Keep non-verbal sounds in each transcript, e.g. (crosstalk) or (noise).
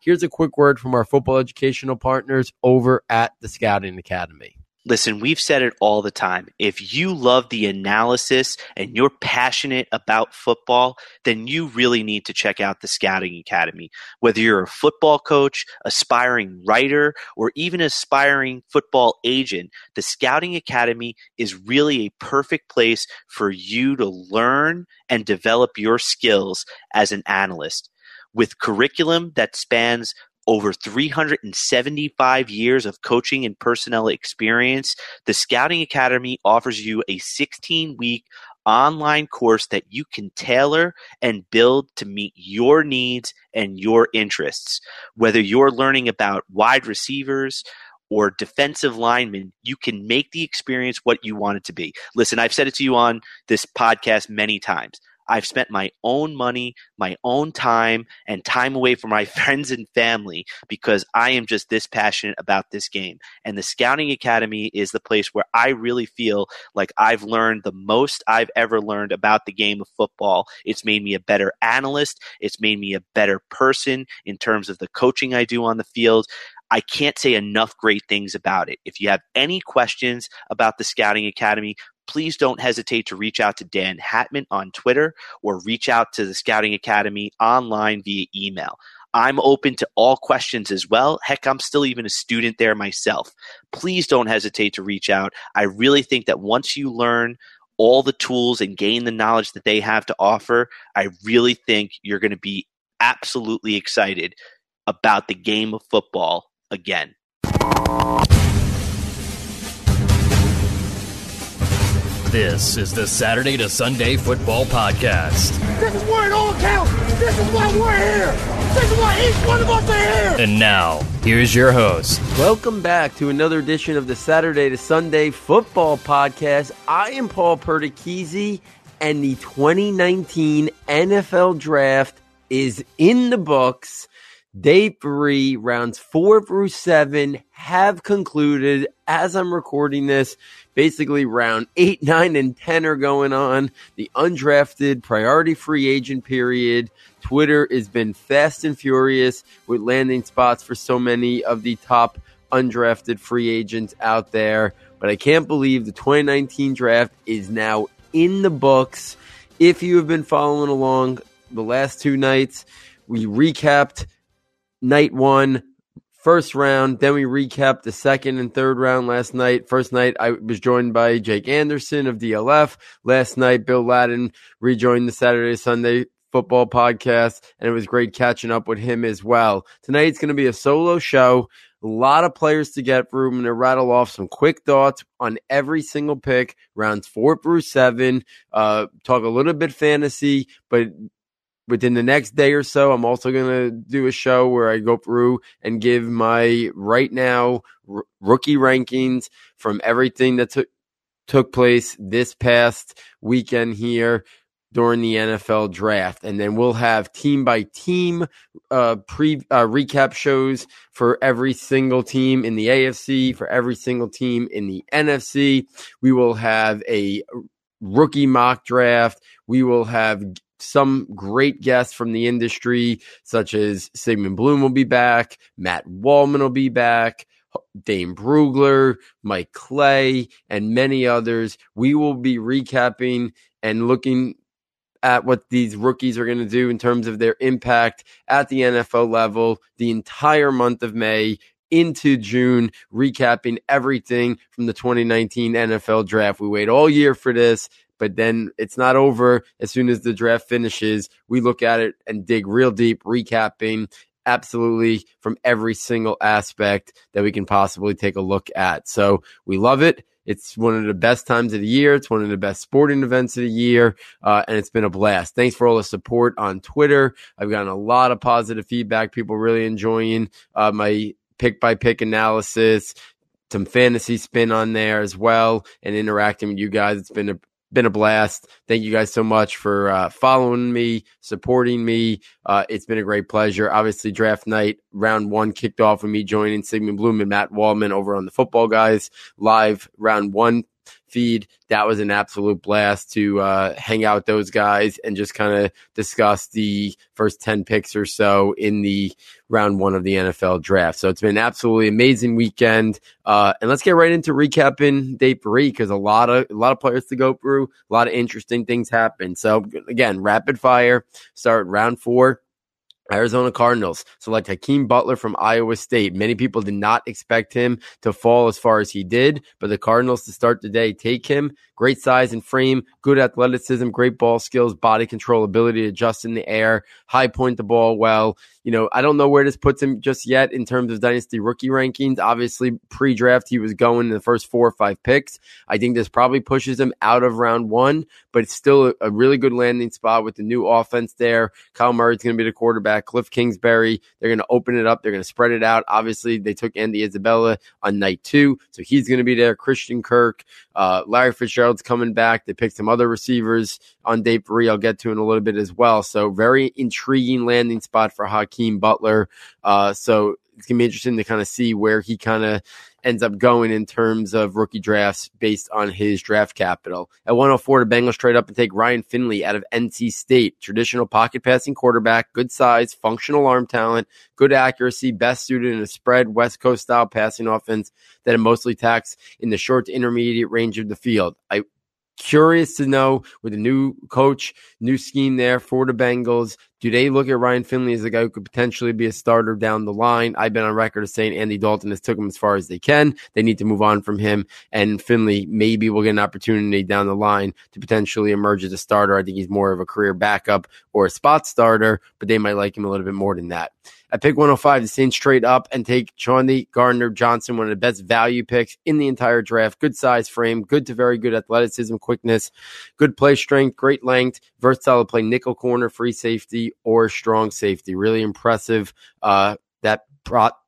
here's a quick word from our football educational partners over at the Scouting Academy. Listen, we've said it all the time. If you love the analysis and you're passionate about football, then you really need to check out the Scouting Academy. Whether you're a football coach, aspiring writer, or even aspiring football agent, the Scouting Academy is really a perfect place for you to learn and develop your skills as an analyst. With curriculum that spans over 375 years of coaching and personnel experience, the Scouting Academy offers you a 16 week online course that you can tailor and build to meet your needs and your interests. Whether you're learning about wide receivers, or defensive linemen, you can make the experience what you want it to be. Listen, I've said it to you on this podcast many times. I've spent my own money, my own time, and time away from my (laughs) friends and family because I am just this passionate about this game. And the Scouting Academy is the place where I really feel like I've learned the most I've ever learned about the game of football. It's made me a better analyst, it's made me a better person in terms of the coaching I do on the field. I can't say enough great things about it. If you have any questions about the Scouting Academy, please don't hesitate to reach out to Dan Hatman on Twitter or reach out to the Scouting Academy online via email. I'm open to all questions as well. Heck, I'm still even a student there myself. Please don't hesitate to reach out. I really think that once you learn all the tools and gain the knowledge that they have to offer, I really think you're going to be absolutely excited about the game of football again. This is the Saturday to Sunday Football Podcast. This is where it all counts. This is why we're here. This is why each one of us are here. And now, here's your host. Welcome back to another edition of the Saturday to Sunday Football Podcast. I am Paul Perticchese, and the 2019 NFL Draft is in the books. Day three, rounds four through seven have concluded as I'm recording this. Basically, round eight, nine, and 10 are going on. The undrafted priority free agent period. Twitter has been fast and furious with landing spots for so many of the top undrafted free agents out there. But I can't believe the 2019 draft is now in the books. If you have been following along the last two nights, we recapped night one, first round. Then we recapped the second and third round last night. First night, I was joined by Jake Anderson of DLF. Last night, Bill Ladden rejoined the Saturday Sunday football podcast, and it was great catching up with him as well. Tonight, it's going to be a solo show. A lot of players to get through. I'm going to rattle off some quick thoughts on every single pick, rounds four through seven. Uh, talk a little bit fantasy, but within the next day or so, I'm also going to do a show where I go through and give my right now r- rookie rankings from everything that took took place this past weekend here during the NFL draft. And then we'll have team by team uh, pre uh, recap shows for every single team in the AFC, for every single team in the NFC. We will have a rookie mock draft. We will have some great guests from the industry, such as Sigmund Bloom will be back, Matt Waldman will be back, Dane Brugler, Mike Clay, and many others. We will be recapping and looking at what these rookies are going to do in terms of their impact at the NFL level the entire month of May into June, recapping everything from the 2019 NFL draft. We wait all year for this but then it's not over as soon as the draft finishes. We look at it and dig real deep, recapping absolutely from every single aspect that we can possibly take a look at. So we love it. It's one of the best times of the year. It's one of the best sporting events of the year. Uh, and it's been a blast. Thanks for all the support on Twitter. I've gotten a lot of positive feedback. People really enjoying uh, my pick by pick analysis, some fantasy spin on there as well, and interacting with you guys. It's been a been a blast. Thank you guys so much for uh, following me, supporting me. Uh, it's been a great pleasure. Obviously, draft night, round one kicked off with me joining Sigmund Bloom and Matt Waldman over on the Football Guys live. Round one feed. That was an absolute blast to uh, hang out with those guys and just kind of discuss the first 10 picks or so in the round one of the NFL draft. So it's been absolutely amazing weekend. Uh, and let's get right into recapping day three because a lot of a lot of players to go through, a lot of interesting things happen. So again, rapid fire, start round four. Arizona Cardinals select Hakeem Butler from Iowa State. Many people did not expect him to fall as far as he did, but the Cardinals to start the day take him. Great size and frame, good athleticism, great ball skills, body control, ability to adjust in the air, high point the ball well. You know, I don't know where this puts him just yet in terms of dynasty rookie rankings. Obviously, pre draft, he was going in the first four or five picks. I think this probably pushes him out of round one, but it's still a, really good landing spot with the new offense there. Kyle Murray's going to be the quarterback. Cliff Kingsbury, they're going to open it up. They're going to spread it out. Obviously, they took Andy Isabella on night two, so he's going to be there. Christian Kirk, uh, Larry Fitzgerald's coming back. They picked some other receivers on day three. I'll get to in a little bit as well. So very intriguing landing spot for Hakeem Butler. Uh, so it's gonna be interesting to kind of see where he kind of ends up going in terms of rookie drafts based on his draft capital. At 104, the Bengals trade up and take Ryan Finley out of NC State. Traditional pocket passing quarterback, good size, functional arm talent, good accuracy, best suited in a spread West Coast style passing offense that it mostly attacks in the short to intermediate range of the field. I curious to know with a new coach, new scheme there for the Bengals. Do they look at Ryan Finley as a guy who could potentially be a starter down the line? I've been on record as saying Andy Dalton has took him as far as they can. They need to move on from him, and Finley maybe will get an opportunity down the line to potentially emerge as a starter. I think he's more of a career backup or a spot starter, but they might like him a little bit more than that. At pick 105, the Saints trade up and take Chauncey Gardner Johnson, one of the best value picks in the entire draft. Good size frame, good to very good athleticism, quickness, good play strength, great length, versatile play nickel corner, free safety, or strong safety. Really impressive. Uh, that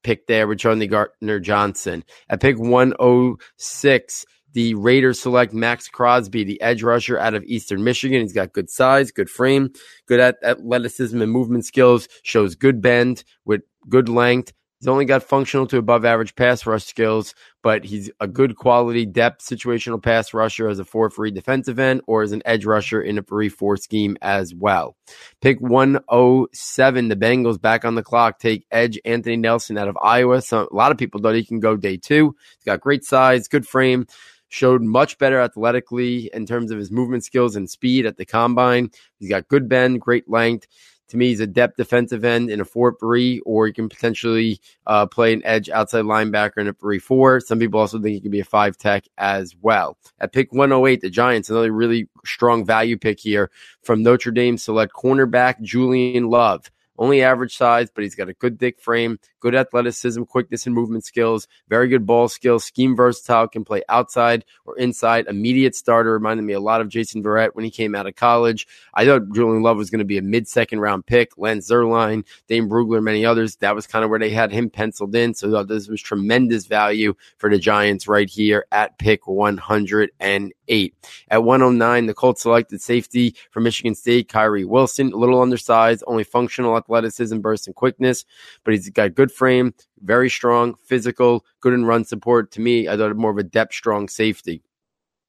pick there with Chauncey Gardner Johnson. At pick 106, the Raiders select Maxx Crosby, the edge rusher out of Eastern Michigan. He's got good size, good frame, good at athleticism and movement skills, shows good bend with good length. He's only got functional to above average pass rush skills, but he's a good quality depth situational pass rusher as a 4 3 defensive end or as an edge rusher in a 3 4 scheme as well. Pick 107, the Bengals back on the clock take edge Anthony Nelson out of Iowa. So a lot of people thought he can go day two. He's got great size, good frame, showed much better athletically in terms of his movement skills and speed at the combine. He's got good bend, great length. To me, he's a depth defensive end in a 4 3, or he can potentially uh, play an edge outside linebacker in a 3 4. Some people also think he could be a 5 tech as well. At pick 108, the Giants, another really strong value pick here from Notre Dame, select cornerback Julian Love. Only average size, but he's got a good thick frame, good athleticism, quickness, and movement skills, very good ball skills, scheme versatile, can play outside or inside. Immediate starter, reminded me a lot of Jason Verrett when he came out of college. I thought Julian Love was going to be a mid second round pick. Lance Zierlein, Dane Brugler, many others. That was kind of where they had him penciled in. So this was tremendous value for the Giants right here at pick 108. At 109, the Colts selected safety from Michigan State, Khari Willis, a little undersized, only functional athleticism, burst, and quickness, but he's got good frame, very strong, physical, good in run support. To me, I thought more of a depth strong safety.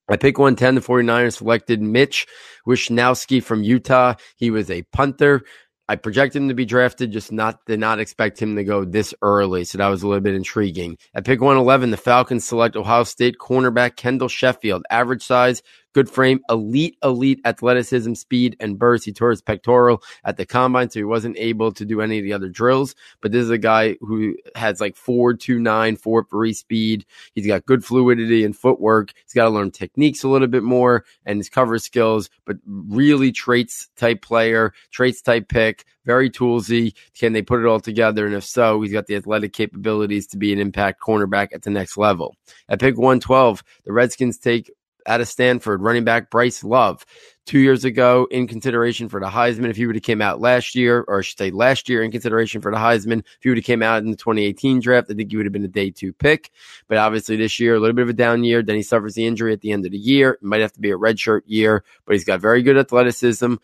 I pick 110. The 49ers selected Mitch Wishnowsky from Utah. He was a punter. I projected him to be drafted, just not did not expect him to go this early. So that was a little bit intriguing. At pick 111, the Falcons select Ohio State cornerback Kendall Sheffield. Average size, good frame, elite, elite athleticism, speed, and burst. He tore his pectoral at the combine, so he wasn't able to do any of the other drills. But this is a guy who has like 4.29, 4.3 speed. He's got good fluidity and footwork. He's got to learn techniques a little bit more and his cover skills, but really traits type player, traits type pick very toolsy. Can they put it all together? And if so, he's got the athletic capabilities to be an impact cornerback at the next level. At pick 112, the Redskins take out of Stanford running back Bryce Love. Two years ago, in consideration for the Heisman, if he would have came out last year, or I should say last year, in consideration for the Heisman, if he would have came out in the 2018 draft, I think he would have been a day two pick. But obviously, this year, a little bit of a down year. Then he suffers the injury at the end of the year. It might have to be a redshirt year, but he's got very good athleticism,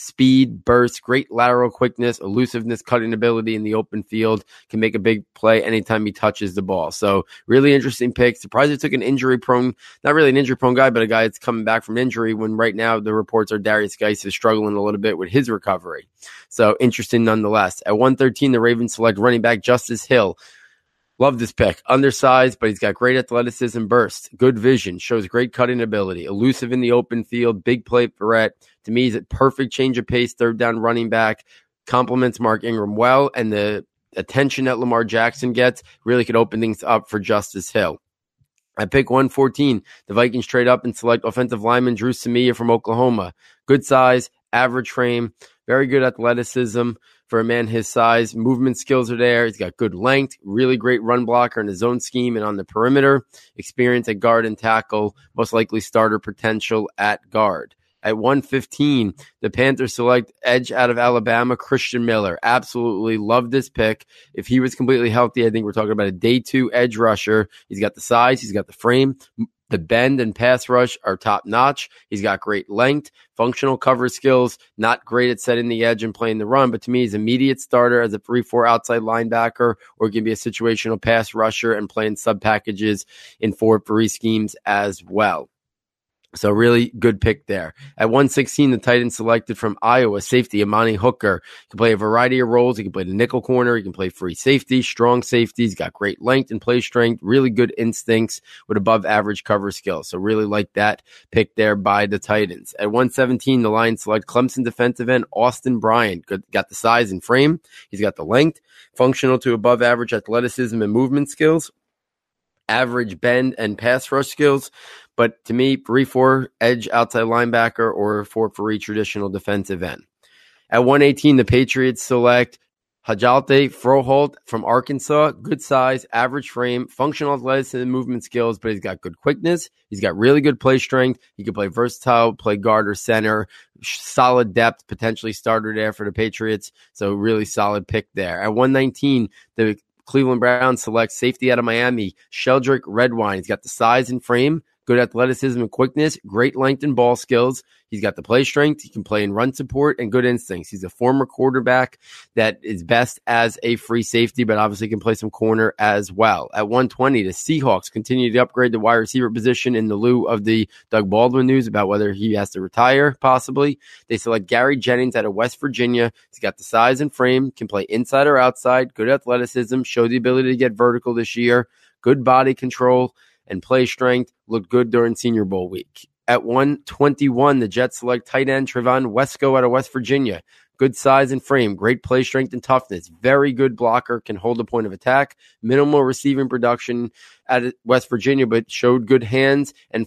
speed, burst, great lateral quickness, elusiveness, cutting ability in the open field. Can make a big play anytime he touches the ball. So really interesting pick. Surprised it took an injury prone, not really an injury prone guy, but a guy that's coming back from injury. When right now the reports are Derrius Guice is struggling a little bit with his recovery. So interesting nonetheless. At 113, the Ravens select running back Justice Hill. Love this pick. Undersized, but he's got great athleticism, burst, good vision, shows great cutting ability, elusive in the open field, big play threat. To me, he's a perfect change of pace, third down running back. Complements Mark Ingram well, and the attention that Lamar Jackson gets really could open things up for Justice Hill. I pick 114. The Vikings trade up and select offensive lineman Dru Samia from Oklahoma. Good size, average frame, very good athleticism for a man his size. Movement skills are there. He's got good length, really great run blocker in his own scheme and on the perimeter. Experience at guard and tackle, most likely starter potential at guard. At 115, the Panthers select edge out of Alabama, Christian Miller. Absolutely love this pick. If he was completely healthy, I think we're talking about a day two edge rusher. He's got the size, he's got the frame, the bend and pass rush are top notch. He's got great length, functional cover skills, not great at setting the edge and playing the run, but to me, he's immediate starter as a 3 4 outside linebacker or can be a situational pass rusher and playing sub packages in 4 3 schemes as well. So really good pick there. At 116, the Titans selected from Iowa safety Amani Hooker. He can play a variety of roles. He can play the nickel corner. He can play free safety, strong safety. He's got great length and play strength, really good instincts with above average cover skills. So really like that pick there by the Titans. At 117, the Lions select Clemson defensive end Austin Bryant. Good, got the size and frame. He's got the length, functional to above average athleticism and movement skills average bend and pass rush skills. But to me, 3 4 edge outside linebacker or 4 3 traditional defensive end. At 118, the Patriots select Hjalte Froholt from Arkansas. Good size, average frame, functional athleticism and movement skills, but he's got good quickness. He's got really good play strength. He can play versatile, play guard or center, solid depth, potentially starter there for the Patriots. So really solid pick there. At 119, the Cleveland Browns select safety out of Miami, Sheldrick Redwine. He's got the size and frame, good athleticism and quickness, great length and ball skills. He's got the play strength. He can play in run support and good instincts. He's a former quarterback that is best as a free safety, but obviously can play some corner as well. At 120, the Seahawks continue to upgrade the wide receiver position in the lieu of the Doug Baldwin news about whether he has to retire, possibly. They select Gary Jennings out of West Virginia. He's got the size and frame, can play inside or outside, good athleticism, show the ability to get vertical this year, good body control and play strength. Looked good during Senior Bowl week. At 121, the Jets select tight end Trevon Wesco out of West Virginia. Good size and frame, great play strength and toughness. Very good blocker, can hold a point of attack. Minimal receiving production at West Virginia, but showed good hands and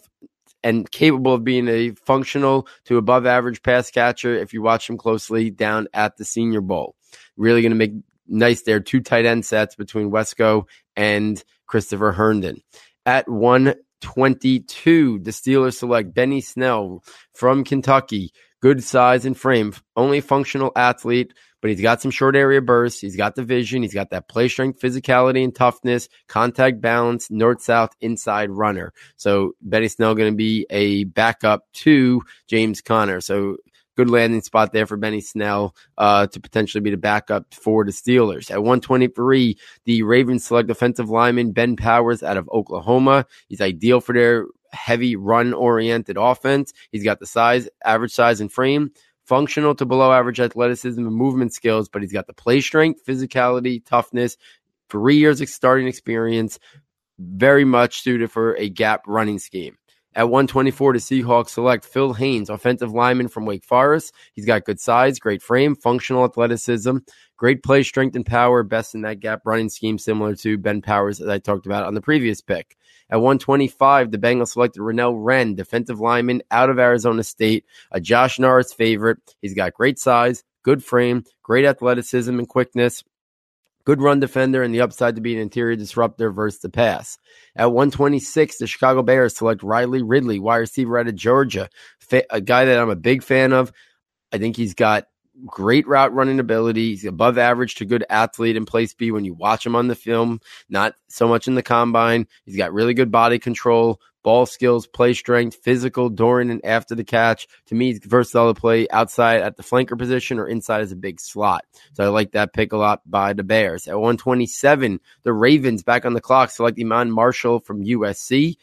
and capable of being a functional to above average pass catcher if you watch him closely down at the Senior Bowl. Really going to make nice there. Two tight end sets between Wesco and Christopher Herndon. At 122. The Steelers select Benny Snell from Kentucky. Good size and frame. Only functional athlete, but he's got some short area bursts. He's got the vision. He's got that play strength, physicality, and toughness, contact balance, north south inside runner. So Benny Snell going to be a backup to James Conner. So good landing spot there for Benny Snell uh, to potentially be the backup for the Steelers. At 123, the Ravens select defensive lineman Ben Powers out of Oklahoma. He's ideal for their heavy run oriented offense. He's got the size, average size and frame, functional to below average athleticism and movement skills, but he's got the play strength, physicality, toughness, three years of starting experience, very much suited for a gap running scheme. At 124, the Seahawks select Phil Haynes, offensive lineman from Wake Forest. He's got good size, great frame, functional athleticism, great play strength and power, best in that gap running scheme, similar to Ben Powers that I talked about on the previous pick. At 125, the Bengals selected Renell Wren, defensive lineman out of Arizona State, a Josh Norris favorite. He's got great size, good frame, great athleticism and quickness. Good run defender and the upside to be an interior disruptor versus the pass. At 126, the Chicago Bears select Riley Ridley, wide receiver out of Georgia, a guy that I'm a big fan of. I think he's got great route running ability. He's above average to good athlete in place B when you watch him on the film, not so much in the combine. He's got really good body control, ball skills, play strength, physical during and after the catch. To me, versatile to play outside at the flanker position or inside as a big slot. So I like that pick a lot by the Bears. At 127, the Ravens back on the clock select Iman Marshall from USC.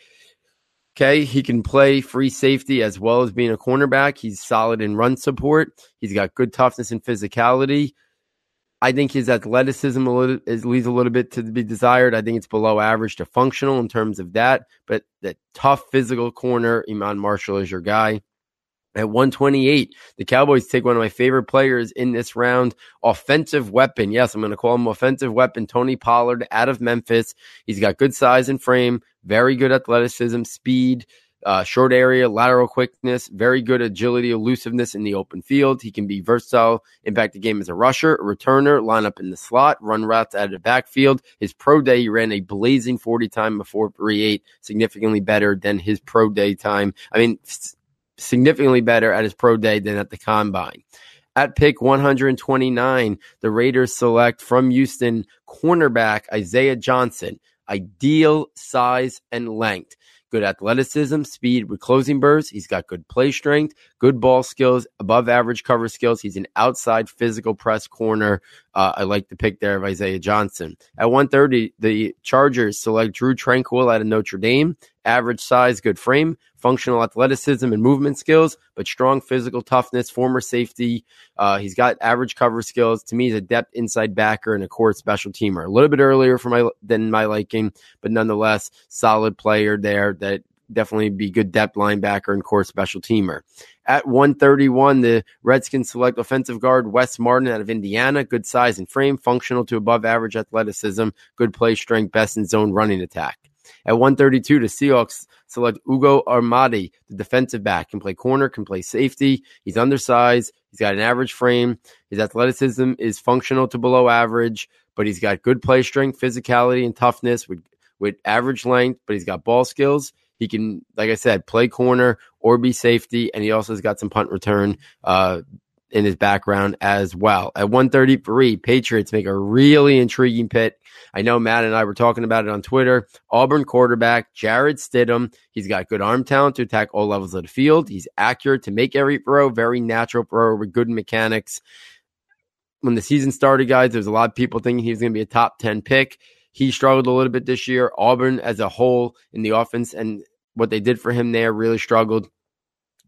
Okay, he can play free safety as well as being a cornerback. He's solid in run support. He's got good toughness and physicality. I think his athleticism a little, is, leaves a little bit to be desired. I think it's below average to functional in terms of that. But the tough physical corner, Iman Marshall is your guy. At 128, the Cowboys take one of my favorite players in this round, offensive weapon. Yes, I'm going to call him offensive weapon, Tony Pollard out of Memphis. He's got good size and frame, very good athleticism, speed, uh, short area, lateral quickness, very good agility, elusiveness in the open field. He can be versatile, impact the game as a rusher, a returner, line up in the slot, run routes out of the backfield. His pro day, he ran a blazing 40 time before 3 8, significantly better than his pro day time. I mean, significantly better at his pro day than at the combine. At pick 129, the Raiders select from Houston cornerback Isaiah Johnson. Ideal size and length good athleticism, speed with closing bursts. He's got good play strength, good ball skills, above average cover skills. He's an outside physical press corner. Uh, I like the pick there of Isaiah Johnson. At 130, the Chargers select Drue Tranquill out of Notre Dame. Average size, good frame, functional athleticism and movement skills, but strong physical toughness, former safety. Uh, he's got average cover skills. To me, he's a depth inside backer and a core special teamer. A little bit earlier for my than my liking, but nonetheless, solid player there that definitely be good depth linebacker and core special teamer. At 131, the Redskins select offensive guard Wes Martin out of Indiana. Good size and frame, functional to above average athleticism, good play strength, best in zone running attack. At 132, the Seahawks select Ugo Amadi, the defensive back, can play corner, can play safety. He's undersized. He's got an average frame. His athleticism is functional to below average, but he's got good play strength, physicality, and toughness with, with average length, but he's got ball skills. He can, like I said, play corner or be safety, and he also has got some punt return uh, in his background as well. At 133, Patriots make a really intriguing pick. I know Matt and I were talking about it on Twitter. Auburn quarterback Jarrett Stidham. He's got good arm talent to attack all levels of the field. He's accurate to make every throw, very natural throw with good mechanics. When the season started, guys, there's a lot of people thinking he was going to be a top 10 pick. He struggled a little bit this year. Auburn as a whole in the offense and what they did for him there really struggled.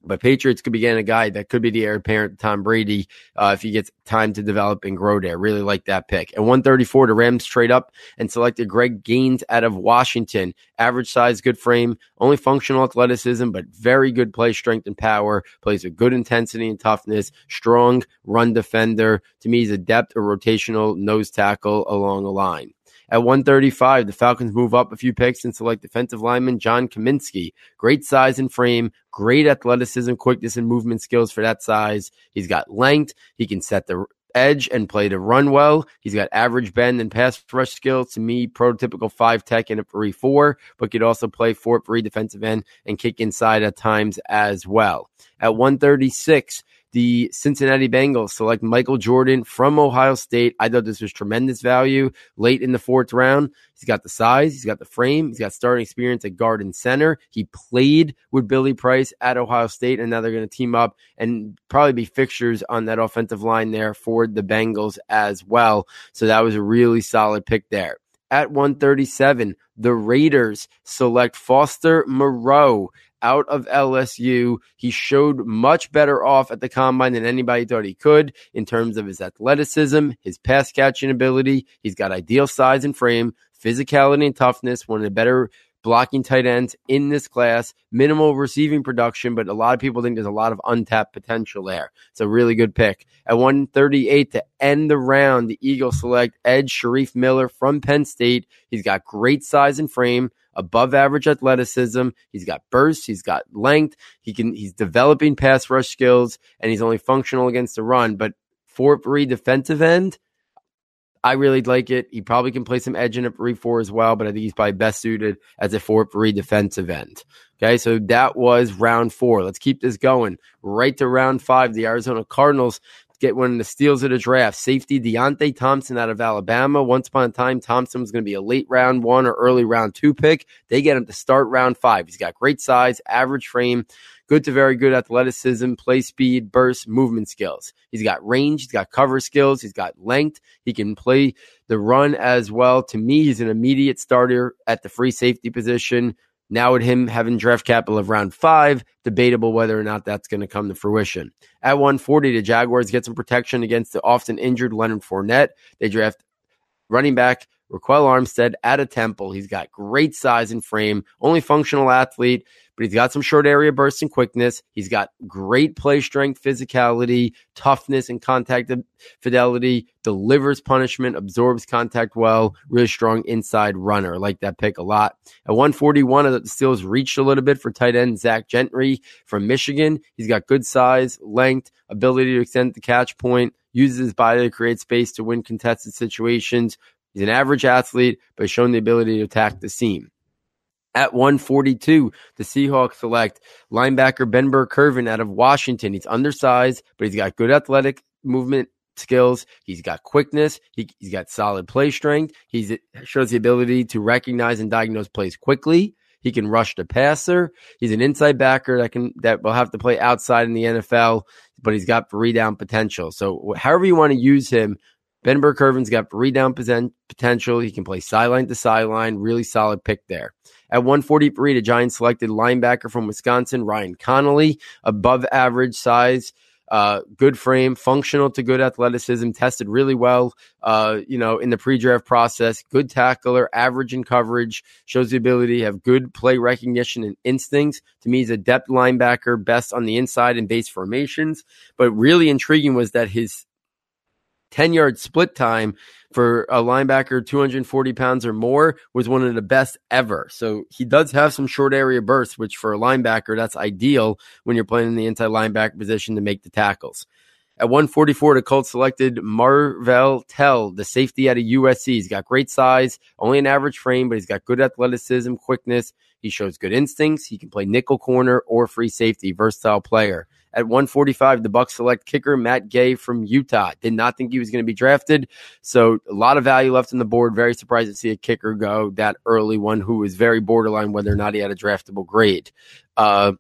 But Patriots could be getting a guy that could be the heir apparent Tom Brady uh, if he gets time to develop and grow there. Really like that pick. At 134, the Rams trade up and selected Greg Gaines out of Washington. Average size, good frame, only functional athleticism, but very good play strength and power. Plays with good intensity and toughness. Strong run defender. To me, he's adept, a rotational nose tackle along the line. At 135, the Falcons move up a few picks and select defensive lineman John Cominsky. Great size and frame, great athleticism, quickness, and movement skills for that size. He's got length. He can set the edge and play to run well. He's got average bend and pass rush skills. To me, prototypical five tech and a three four, but could also play four three defensive end and kick inside at times as well. At 136, the Cincinnati Bengals select Michael Jordan from Ohio State. I thought this was tremendous value late in the fourth round. He's got the size, he's got the frame, he's got starting experience at guard and center. He played with Billy Price at Ohio State, and now they're going to team up and probably be fixtures on that offensive line there for the Bengals as well. So that was a really solid pick there. At 137, the Raiders select Foster Moreau out of LSU. He showed much better off at the combine than anybody thought he could in terms of his athleticism, his pass catching ability. He's got ideal size and frame, physicality and toughness, one of the better blocking tight ends in this class. Minimal receiving production, but a lot of people think there's a lot of untapped potential there. It's a really good pick. At 138 to end the round, the Eagles select Ed Shareef Miller from Penn State. He's got great size and frame above average athleticism. He's got burst. He's got length. He can, he's developing pass rush skills and he's only functional against the run, but 4-3 defensive end. I really like it. He probably can play some edge in a 3 4 as well, but I think he's probably best suited as a 4 3 defensive end. Okay, so that was round four. Let's keep this going. Right to round five, the Arizona Cardinals get one of the steals of the draft. Safety Deionte Thompson out of Alabama. Once upon a time, Thompson was going to be a late round one or early round two pick. They get him to start round five. He's got great size, average frame, good to very good athleticism, play speed, burst, movement skills. He's got range, he's got cover skills, he's got length. He can play the run as well. To me, he's an immediate starter at the free safety position. Now, with him having draft capital of round five, debatable whether or not that's going to come to fruition. At 140, the Jaguars get some protection against the often injured Leonard Fournette. They draft running back Ryquell Armstead at a Temple. He's got great size and frame, only functional athlete but he's got some short area bursts and quickness. He's got great play strength, physicality, toughness, and contact fidelity. Delivers punishment, absorbs contact well. Really strong inside runner. Like that pick a lot. At 141, uh, the Steelers reached a little bit for tight end Zach Gentry from Michigan. He's got good size, length, ability to extend the catch point. Uses his body to create space to win contested situations. He's an average athlete, but shown the ability to attack the seam. At 142, the Seahawks select linebacker Ben Burr-Kirven out of Washington. He's undersized, but he's got good athletic movement skills. He's got quickness. He, has got solid play strength. He shows the ability to recognize and diagnose plays quickly. He can rush the passer. He's an inside backer that can that will have to play outside in the NFL, but he's got read-down potential. So however you want to use him, Ben Burr-Kirven's got read-down potential. He can play sideline to sideline. Really solid pick there. At 143, the Giants selected linebacker from Wisconsin, Ryan Connelly, above average size. Uh, good frame, functional to good athleticism, tested really well, uh, you know, in the pre-draft process. Good tackler, average in coverage, shows the ability to have good play recognition and instincts. To me, he's a depth linebacker, best on the inside in base formations. But really intriguing was that his 10 yard split time for a linebacker 240 pounds or more was one of the best ever. So he does have some short area bursts, which for a linebacker, that's ideal when you're playing in the inside linebacker position to make the tackles. At 144, the Colts selected Marvell Tell, the safety out of USC. He's got great size, only an average frame, but he's got good athleticism, quickness. He shows good instincts. He can play nickel corner or free safety, versatile player. At 145, the Bucks select kicker Matt Gay from Utah. Did not think he was going to be drafted, so a lot of value left on the board. Very surprised to see a kicker go that early, one who was very borderline whether or not he had a draftable grade. Uh,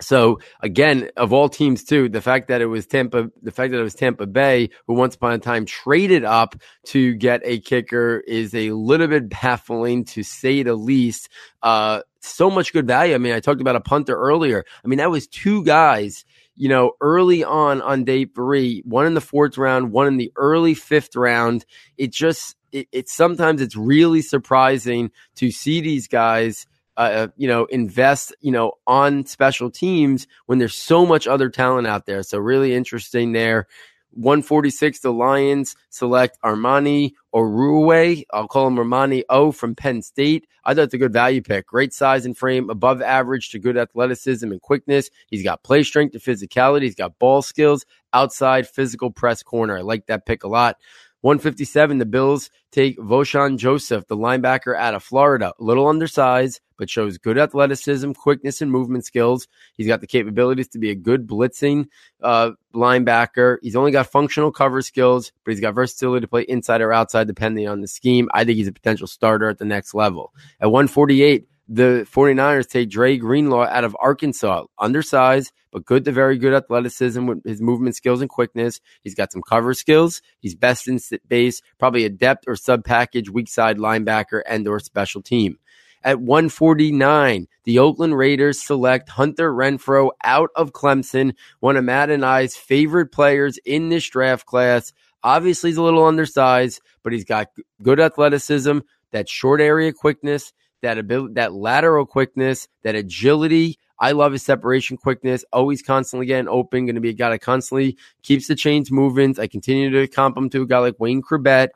so again, of all teams too, the fact that it was Tampa, the fact that it was Tampa Bay, who once upon a time traded up to get a kicker, is a little bit baffling to say the least. Uh, so much good value. I mean, I talked about a punter earlier. I mean, that was two guys, you know, early on on day three, one in the fourth round, one in the early fifth round. It just, it, it sometimes it's really surprising to see these guys uh, you know, invest, you know, on special teams when there's so much other talent out there. So really interesting there. 146, the Lions select Armani Oruway. I'll call him Armani O from Penn State. I thought it's a good value pick. Great size and frame, above average to good athleticism and quickness. He's got play strength and physicality. He's got ball skills, outside physical press corner. I like that pick a lot. 157, the Bills take Vosean Joseph, the linebacker out of Florida. A little undersized, but shows good athleticism, quickness, and movement skills. He's got the capabilities to be a good blitzing uh, linebacker. He's only got functional cover skills, but he's got versatility to play inside or outside depending on the scheme. I think he's a potential starter at the next level. At 148, the 49ers take Dre Greenlaw out of Arkansas. Undersized, but good to very good athleticism with his movement skills and quickness. He's got some cover skills. He's best in base, probably a depth or sub package weak side linebacker and or special team. At 149, the Oakland Raiders select Hunter Renfrow out of Clemson, one of Matt and I's favorite players in this draft class. Obviously, he's a little undersized, but he's got good athleticism, that short area quickness, that ability, that lateral quickness, that agility. I love his separation quickness. Always constantly getting open. Going to be a guy that constantly keeps the chains moving. I continue to comp him to a guy like Wayne Chrebet.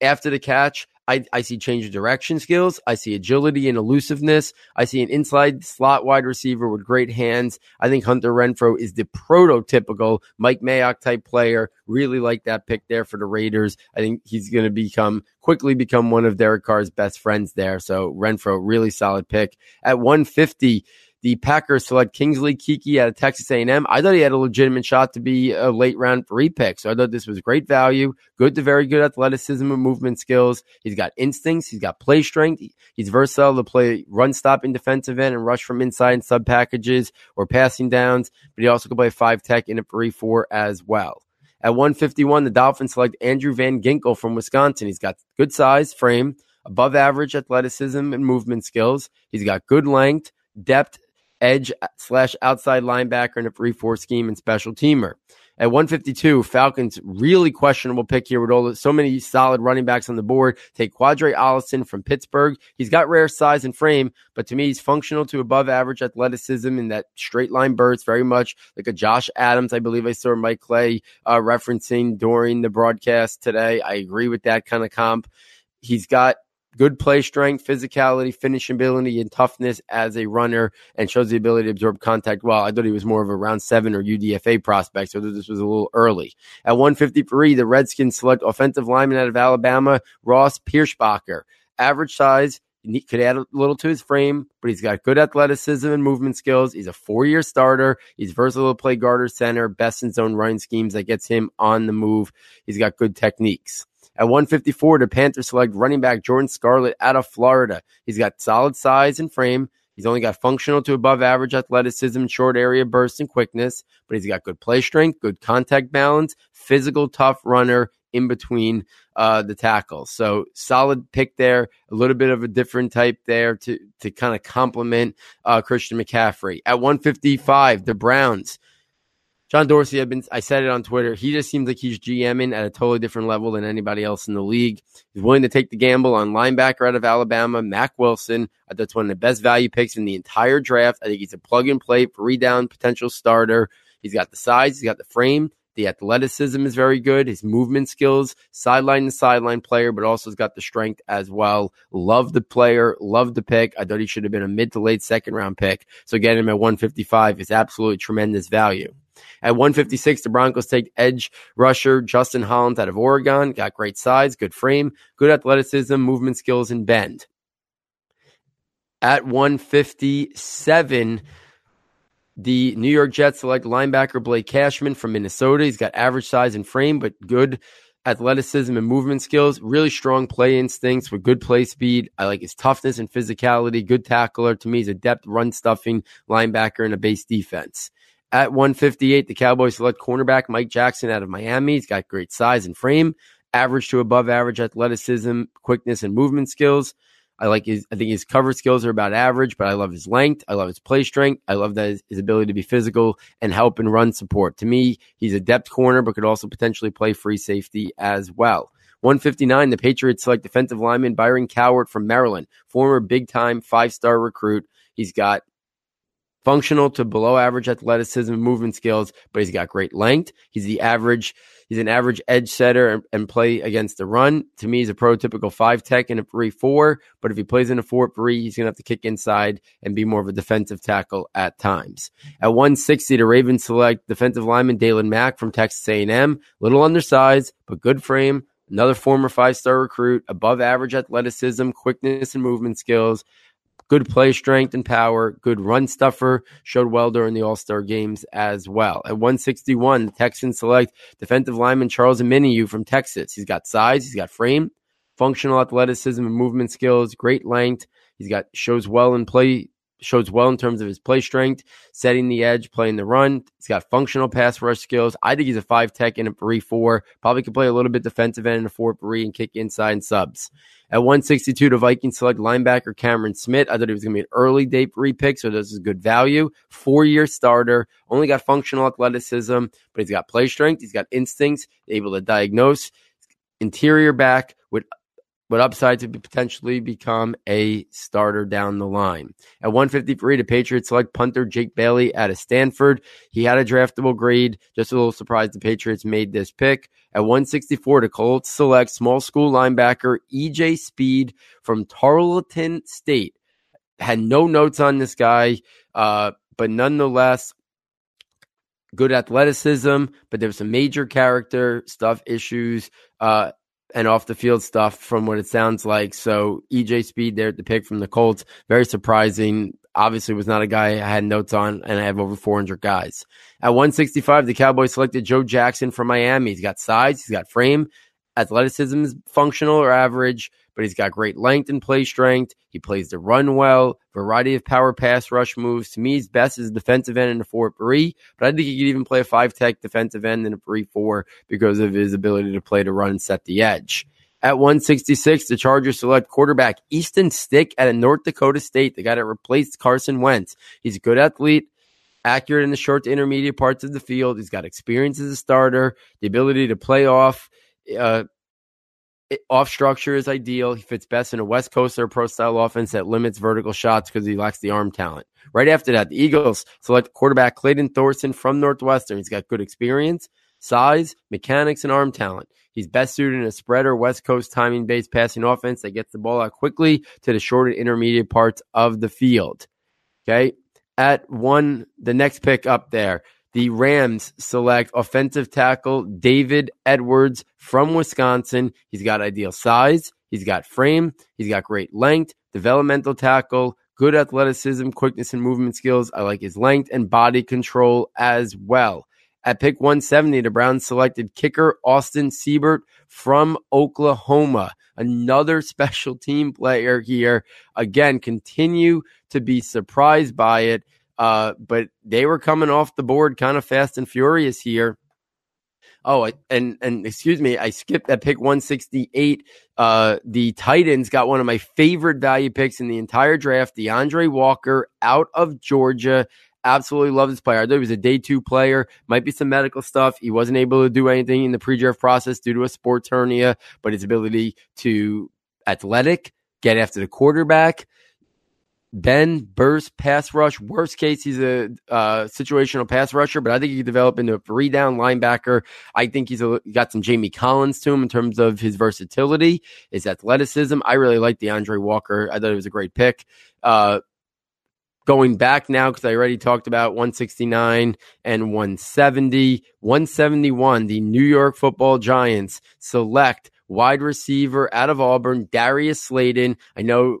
After the catch, I, I see change of direction skills. I see agility and elusiveness. I see an inside slot wide receiver with great hands. I think Hunter Renfrow is the prototypical Mike Mayock type player. Really like that pick there for the Raiders. I think he's going to become quickly become one of Derek Carr's best friends there. So Renfrow, really solid pick. At 150, The Packers select Kingsley Keke out of Texas A&M. I thought he had a legitimate shot to be a late round free pick. So I thought this was great value, good to very good athleticism and movement skills. He's got instincts. He's got play strength. He's versatile to play run stopping defensive end and rush from inside and sub packages or passing downs. But he also can play five tech in a three four as well. At 151, the Dolphins select Andrew Van Ginkel from Wisconsin. He's got good size, frame, above average athleticism and movement skills. He's got good length, depth, edge slash outside linebacker in a 3 4 scheme and special teamer. At 152, Falcons really questionable pick here with all the, so many solid running backs on the board. Take Qadree Ollison from Pittsburgh. He's got rare size and frame, but to me, he's functional to above average athleticism in that straight line burst, very much like a Josh Adams. I believe I saw Mike Clay uh, referencing during the broadcast today. I agree with that kind of comp. He's got good play strength, physicality, finishing ability, and toughness as a runner, and shows the ability to absorb contact well. I thought he was more of a round seven or UDFA prospect, so this was a little early. At 153, the Redskins select offensive lineman out of Alabama, Ross Pierschbacher. Average size, he could add a little to his frame, but he's got good athleticism and movement skills. He's a four year starter. He's versatile to play guard or center, best in zone running schemes that gets him on the move. He's got good techniques. At 154, the Panthers select running back Jordan Scarlett out of Florida. He's got solid size and frame. He's only got functional to above average athleticism, short area burst, and quickness, but he's got good play strength, good contact balance, physical, tough runner in between uh, the tackles. So solid pick there. A little bit of a different type there to to kind of complement uh, Christian McCaffrey. At 155, the Browns John Dorsey, I've been, I said it on Twitter. He just seems like he's GMing at a totally different level than anybody else in the league. He's willing to take the gamble on linebacker out of Alabama, Mack Wilson. Uh, I thought it's one of the best value picks in the entire draft. I think he's a plug and play, three down potential starter. He's got the size, he's got the frame, the athleticism is very good. His movement skills, sideline to sideline player, but also has got the strength as well. Love the player, love the pick. I thought he should have been a mid to late second round pick. So getting him at 155 is absolutely tremendous value. At 156, the Broncos take edge rusher Justin Hollins out of Oregon. Got great size, good frame, good athleticism, movement skills, and bend. At 157, the New York Jets select linebacker Blake Cashman from Minnesota. He's got average size and frame, but good athleticism and movement skills, really strong play instincts with good play speed. I like his toughness and physicality, good tackler. To me, he's a depth run stuffing linebacker in a base defense. At 158, the Cowboys select cornerback Mike Jackson out of Miami. He's got great size and frame, average to above average athleticism, quickness, and movement skills. I like his, I think his cover skills are about average, but I love his length. I love his play strength. I love that his, his ability to be physical and help and run support. To me, he's a depth corner, but could also potentially play free safety as well. 159, the Patriots select defensive lineman Byron Cowart from Maryland, former big time five star recruit. He's got functional to below average athleticism and movement skills, but he's got great length. He's the average, he's an average edge setter and, and play against the run. To me, he's a prototypical five tech in a three four, but if he plays in a four three, he's gonna have to kick inside and be more of a defensive tackle at times. At 160, the Ravens select defensive lineman Daylon Mack from Texas A&M, little undersized, but good frame. Another former five star recruit, above average athleticism, quickness, and movement skills good play strength and power, good run stuffer, showed well during the All Star games as well. At 161, the Texans select defensive lineman Charles Omenihu from Texas. He's got size, he's got frame, functional athleticism and movement skills, great length. He's got shows well in play shows well in terms of his play strength, setting the edge, playing the run. He's got functional pass rush skills. I think he's a five tech in a three four. Probably could play a little bit defensive end in a four three and kick inside and subs. At 162, the Vikings select linebacker Cameron Smith. I thought he was going to be an early day three pick, so this is good value. Four year starter, only got functional athleticism, but he's got play strength. He's got instincts, able to diagnose. Interior back with but upside to potentially become a starter down the line. At 153, the Patriots select punter Jake Bailey out of Stanford. He had a draftable grade. Just a little surprised the Patriots made this pick. At 164, the Colts select small school linebacker EJ Speed from Tarleton State. Had no notes on this guy, uh, but nonetheless, good athleticism, but there was some major character stuff issues. Uh, and off the field stuff from what it sounds like. So EJ Speed there at the pick from the Colts, very surprising. obviously was not a guy I had notes on, and I have over 400 guys. At 165, the Cowboys selected Joe Jackson from Miami. He's got size, he's got frame, athleticism is functional or average, but he's got great length and play strength. He plays the run well, variety of power pass rush moves. To me, he's best a defensive end in a 4 3, but I think he could even play a 5 tech defensive end in a 3 4 because of his ability to play to run and set the edge. At 166, the Chargers select quarterback Easton Stick at a North Dakota State, the guy that replaced Carson Wentz. He's a good athlete, accurate in the short to intermediate parts of the field. He's got experience as a starter, the ability to play off. Uh, off structure is ideal. He fits best in a West Coast or pro style offense that limits vertical shots because he lacks the arm talent. Right after that, the Eagles select quarterback Clayton Thorson from Northwestern. He's got good experience, size, mechanics, and arm talent. He's best suited in a spreader West Coast timing based passing offense that gets the ball out quickly to the short and intermediate parts of the field. Okay. At one, the next pick up there, the Rams select offensive tackle David Edwards from Wisconsin. He's got ideal size, he's got frame, he's got great length, developmental tackle, good athleticism, quickness, and movement skills. I like his length and body control as well. At pick 170, the Browns selected kicker Austin Seibert from Oklahoma. Another (laughs) special team player here. Again, continue to be surprised by it. Uh, but they were coming off the board kind of fast and furious here. Oh, and and excuse me, I skipped that pick 168. Uh, the Titans got one of my favorite value picks in the entire draft, D'Andre Walker out of Georgia. Absolutely love this player. I thought he was a day two player. Might be some medical stuff. He wasn't able to do anything in the pre-draft process due to a sports hernia, but his ability to athletic, get after the quarterback, Ben burst pass rush. Worst case, he's a uh, situational pass rusher, but I think he could develop into a three down linebacker. I think he's a, got some Jamie Collins to him in terms of his versatility, his athleticism. I really like D'Andre Walker. I thought it was a great pick. Uh, going back now, because I already talked about 169 and 170. 171, the New York football Giants select wide receiver out of Auburn, Darius Slayton. I know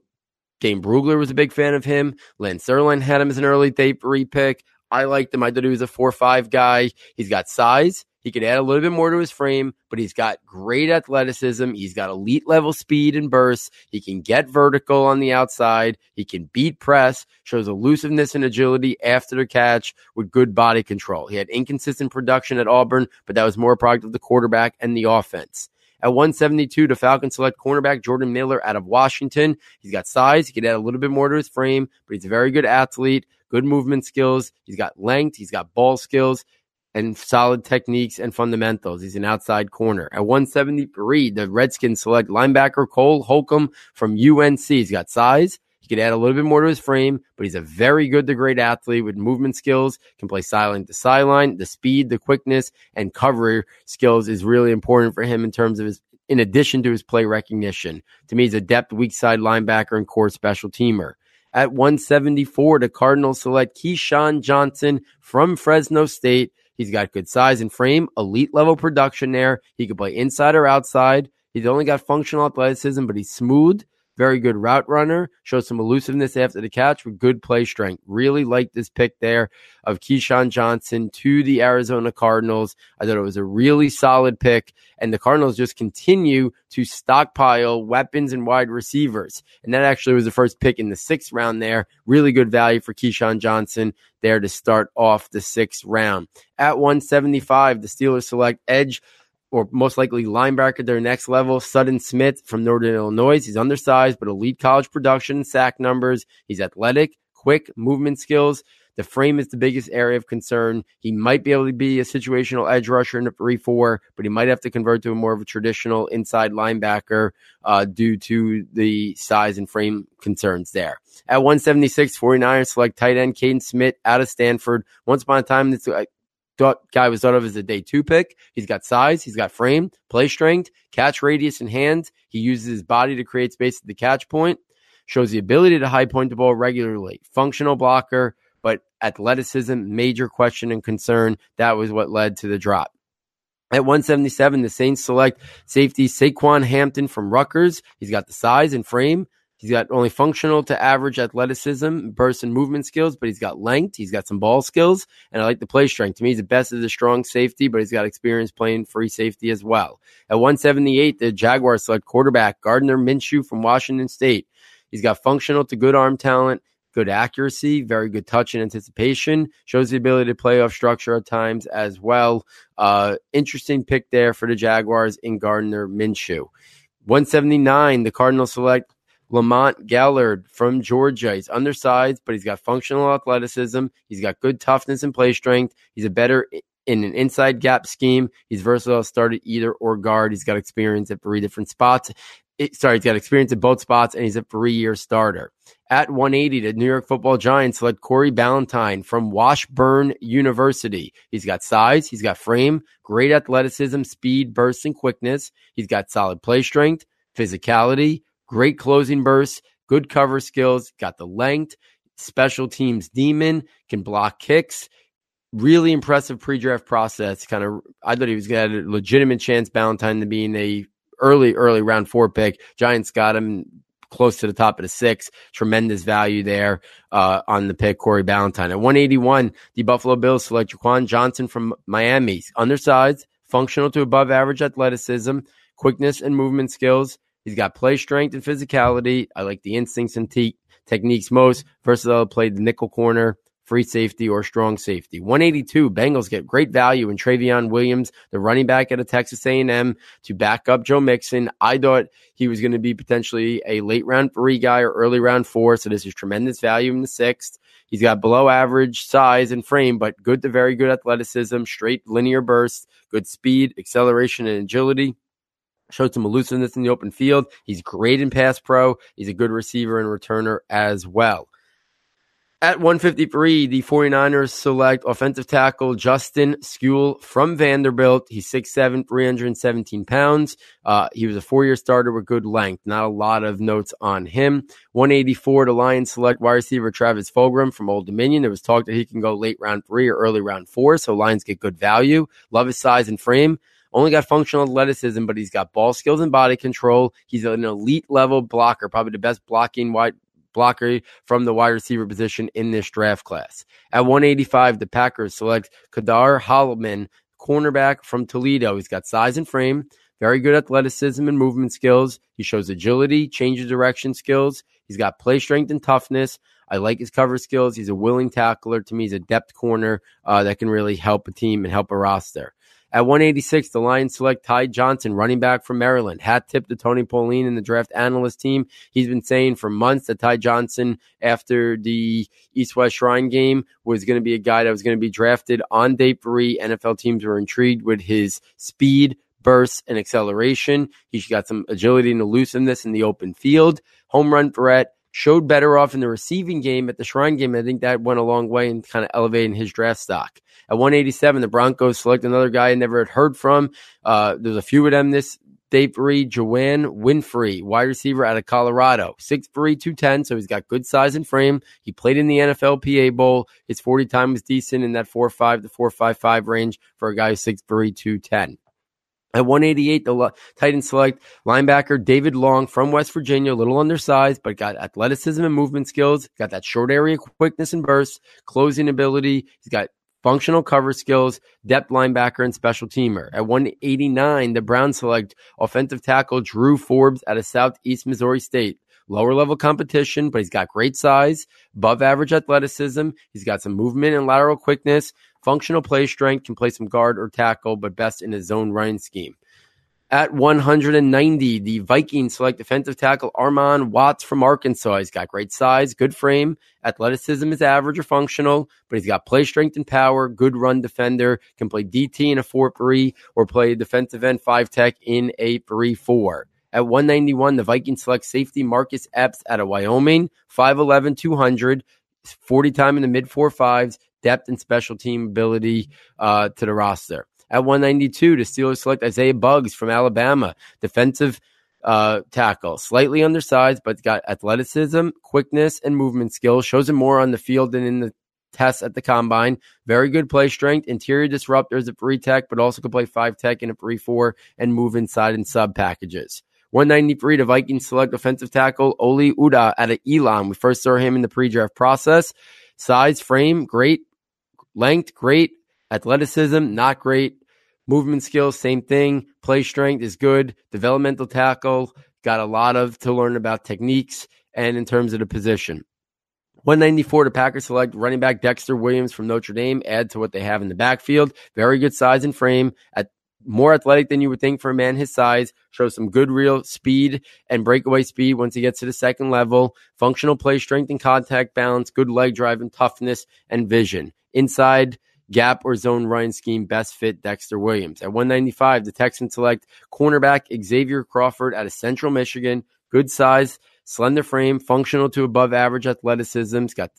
Dane Brugler was a big fan of him. Lance Zierlein had him as an early day three pick. I liked him. I thought he was a four five guy. He's got size. He could add a little bit more to his frame, but he's got great athleticism. He's got elite level speed and burst. He can get vertical on the outside. He can beat press, shows elusiveness and agility after the catch with good body control. He had inconsistent production at Auburn, but that was more a product of the quarterback and the offense. At 172, the Falcons select cornerback Jordan Miller out of Washington. He's got size. He could add a little bit more to his frame, but he's a very good athlete, good movement skills. He's got length. He's got ball skills and solid techniques and fundamentals. He's an outside corner. At 173, the Redskins select linebacker Cole Holcomb from UNC. He's got size. Could add a little bit more to his frame, but he's a very good to great athlete with movement skills, can play sideline to sideline. The speed, the quickness, and cover skills is really important for him in terms of his, in addition to his play recognition. To me, he's a depth weak side linebacker and core special teamer. At 174, the Cardinals select KeeSean Johnson from Fresno State. He's got good size and frame, elite level production there. He could play inside or outside. He's only got functional athleticism, but he's smooth very good route runner, Showed some elusiveness after the catch with good play strength. Really liked this pick there of KeeSean Johnson to the Arizona Cardinals. I thought it was a really solid pick, and the Cardinals just continue to stockpile weapons and wide receivers. And that actually was the first pick in the sixth round there. Really good value for KeeSean Johnson there to start off the sixth round. At 175, the Steelers select edge or most likely linebacker their next level, Sutton Smith from Northern Illinois. He's undersized, but elite college production, sack numbers. He's athletic, quick movement skills. The frame is the biggest area of concern. He might be able to be a situational edge rusher in a 3 4, but he might have to convert to a more of a traditional inside linebacker uh, due to the size and frame concerns there. At 176, 49ers select tight end Kaden Smith out of Stanford. Once upon a time, this thought guy was thought of as a day two pick. He's got size, he's got frame, play strength, catch radius and hands. He uses his body to create space at the catch point. Shows the ability to high point the ball regularly. Functional blocker, but athleticism, major question and concern. That was what led to the drop. At 177, the Saints select safety Saquan Hampton from Rutgers. He's got the size and frame, He's got only functional to average athleticism, burst, and movement skills, but he's got length. He's got some ball skills, and I like the play strength. To me, he's the best of the strong safety, but he's got experience playing free safety as well. At 178, the Jaguars select quarterback Gardner Minshew from Washington State. He's got functional to good arm talent, good accuracy, very good touch and anticipation. Shows the ability to play off structure at times as well. Uh, interesting pick there for the Jaguars in Gardner Minshew. 179, the Cardinals select Lamont Gaillard from Georgia. He's undersized, but he's got functional athleticism. He's got good toughness and play strength. He's a better in an inside gap scheme. He's versatile, started either or guard. He's got experience at three different spots. It, sorry, he's got experience at both spots, and he's a three year starter. At 180, the New York football Giants select Corey Ballentine from Washburn University. He's got size, he's got frame, great athleticism, speed, burst, and quickness. He's got solid play strength, physicality, great closing bursts, good cover skills, got the length, special teams demon, can block kicks. Really impressive pre-draft process. Kind of, I thought he was going to have a legitimate chance, Ballentine, to being a early, early round four pick. Giants got him close to the top of the six. Tremendous value there uh, on the pick, Corey Ballentine. At 181, the Buffalo Bills select Jaquan Johnson from Miami. Undersized, functional to above average athleticism, quickness and movement skills. He's got play strength and physicality. I like the instincts and te- techniques most. Versatile, played the nickel corner, free safety, or strong safety. 182. Bengals get great value in Trayveon Williams, the running back at a Texas A&M, to back up Joe Mixon. I thought he was going to be potentially a late round three guy or early round four. So this is tremendous value in the sixth. He's got below average size and frame, but good to very good athleticism, straight linear bursts, good speed, acceleration, and agility showed some elusiveness in the open field. He's great in pass pro. He's a good receiver and returner as well. At 153, the 49ers select offensive tackle Justin Skule from Vanderbilt. He's 6'7, 317 pounds. Uh, he was a four year starter with good length. Not a lot of notes on him. 184, the Lions select wide receiver Travis Fulgham from Old Dominion. There was talk that he can go late round three or early round four, so Lions get good value. Love his size and frame. Only got functional athleticism, but he's got ball skills and body control. He's an elite level blocker, probably the best blocking wide blocker from the wide receiver position in this draft class. At 185, the Packers select Ka'dar Hollman, cornerback from Toledo. He's got size and frame, very good athleticism and movement skills. He shows agility, change of direction skills. He's got play strength and toughness. I like his cover skills. He's a willing tackler. To me, he's a depth corner uh, that can really help a team and help a roster. At 186, the Lions select Ty Johnson, running back from Maryland. Hat tip to Tony Pauline and the draft analyst team. He's been saying for months that Ty Johnson, after the East West Shrine game, was going to be a guy that was going to be drafted on day three. NFL teams were intrigued with his speed, burst, and acceleration. He's got some agility and elusiveness in the open field. Home run threat showed better off in the receiving game at the Shrine game. I think that went a long way in kind of elevating his draft stock. At 187, the Broncos select another guy I never had heard from. Uh, there's a few of them this day three. Juwann Winfree, wide receiver out of Colorado, 6'3", 210, so he's got good size and frame. He played in the NFLPA Bowl. His 40 time was decent in that 4'5 to 4'5'5 range for a guy who's 6'3", 210. At 188, the Titans select linebacker David Long from West Virginia, a little undersized, but got athleticism and movement skills, got that short area quickness and burst, closing ability. He's got functional cover skills, depth linebacker, and special teamer. At 189, the Browns select offensive tackle Drew Forbes out of Southeast Missouri State. Lower level competition, but he's got great size, above average athleticism. He's got some movement and lateral quickness. Functional play strength, can play some guard or tackle, but best in his zone running scheme. At 190, the Vikings select defensive tackle Armon Watts from Arkansas. He's got great size, good frame, athleticism is average or functional, but he's got play strength and power, good run defender, can play DT in a 4 3 or play defensive end 5 tech in a 3 4. At 191, the Vikings select safety Marcus Epps out of Wyoming, 5'11, 200, 40 time in the mid 4 5s, depth and special team ability uh, to the roster. At 192, the Steelers select Isaiah Buggs from Alabama, defensive uh, tackle, slightly undersized, but got athleticism, quickness, and movement skills. Shows him more on the field than in the tests at the combine. Very good play strength, interior disruptors at free tech, but also could play five tech in a three four and move inside and sub packages. 193, the Vikings select offensive tackle Oli Udoh out of Elon. We first saw him in the pre-draft process. Size, frame, great. Length, great. Athleticism, not great. Movement skills, same thing. Play strength is good. Developmental tackle, got a lot of to learn about techniques and in terms of the position. 194 to Packers select running back Dexter Williams from Notre Dame, add to what they have in the backfield. Very good size and frame. At more athletic than you would think for a man his size. Shows some good real speed and breakaway speed once he gets to the second level. Functional play strength and contact balance, good leg drive and toughness and vision. Inside gap or zone run scheme best fit Dexter Williams. At 195, the Texans select cornerback Xavier Crawford out of Central Michigan. Good size, slender frame, functional to above average athleticism. He's got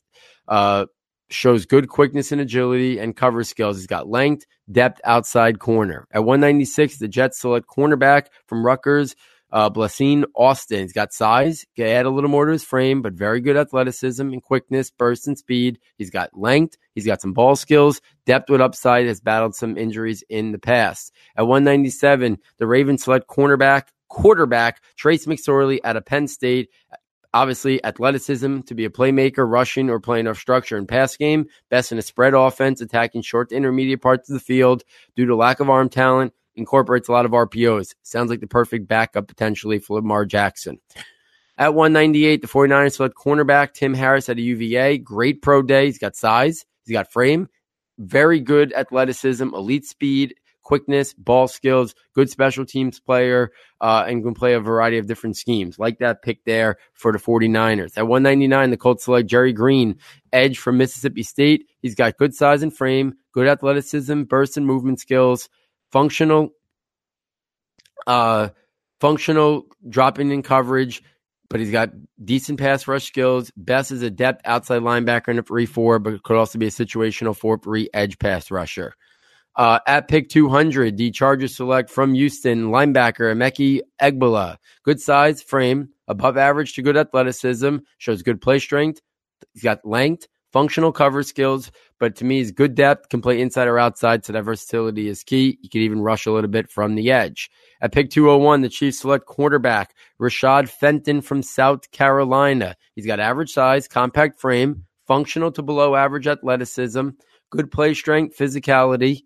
uh, shows good quickness and agility and cover skills. He's got length, depth outside corner. At 196, the Jets select cornerback from Rutgers, uh, Austin. He's got size, can add a little more to his frame, but very good athleticism and quickness, burst and speed. He's got length. He's got some ball skills, depth with upside, has battled some injuries in the past. At 197, the Ravens select cornerback, quarterback, Trace McSorley out of Penn State obviously athleticism to be a playmaker, rushing or playing off structure and pass game, best in a spread offense, attacking short to intermediate parts of the field due to lack of arm talent, incorporates a lot of RPOs. Sounds like the perfect backup potentially for Lamar Jackson. At 198, the 49ers select cornerback Tim Harris at a UVA. Great pro day. He's got size, he's got frame, very good athleticism, elite speed, quickness, ball skills, good special teams player, uh, and can play a variety of different schemes. Like that pick there for the 49ers. At 199, the Colts select Gerri Green, edge from Mississippi State. He's got good size and frame, good athleticism, burst and movement skills, functional, uh, functional dropping in coverage, but he's got decent pass rush skills. Best is a depth outside linebacker in a 3 4, but could also be a situational 4 3 edge pass rusher. Uh, at pick 200, the Chargers select from Houston linebacker Emeka Egbule. Good size, frame, above average to good athleticism, shows good play strength. He's got length, functional cover skills, but to me, he's good depth, can play inside or outside, so that versatility is key. He could even rush a little bit from the edge. At pick 201, the Chiefs select quarterback Rashad Fenton from South Carolina. He's got average size, compact frame, functional to below average athleticism, good play strength, physicality,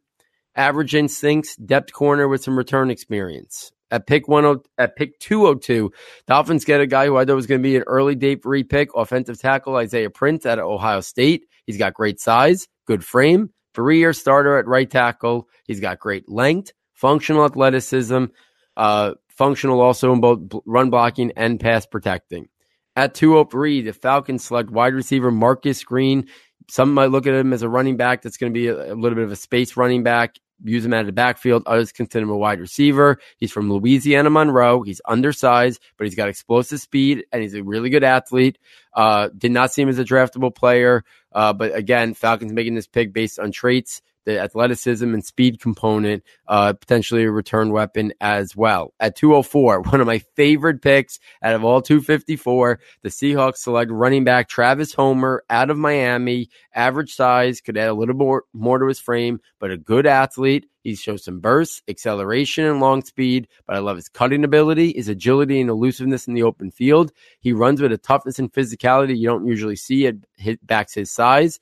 average instincts, depth corner with some return experience. At pick one, at pick two hundred oh two, Dolphins get a guy who I thought was going to be an early day free pick, offensive tackle Isaiah Prince out of Ohio State. He's got great size, good frame, three year starter at right tackle. He's got great length, functional athleticism, uh, functional also in both run blocking and pass protecting. At 203, the Falcons select wide receiver Marcus Green. Some might look at him as a running back that's going to be a, a little bit of a space running back use him out of the backfield. Others consider him a wide receiver. He's from Louisiana Monroe. He's undersized, but he's got explosive speed and he's a really good athlete. Uh, did not see him as a draftable player. Uh, but again, Falcons making this pick based on traits the athleticism and speed component, uh, potentially a return weapon as well. At 204, (laughs) one of my favorite picks out of all 254, the Seahawks select running back Travis Homer out of Miami. Average size, could add a little more, more to his frame, but a good athlete. He shows some bursts, acceleration, and long speed, but I love his cutting ability, his agility, and elusiveness in the open field. He runs with a toughness and physicality you don't usually see. Hit backs his size.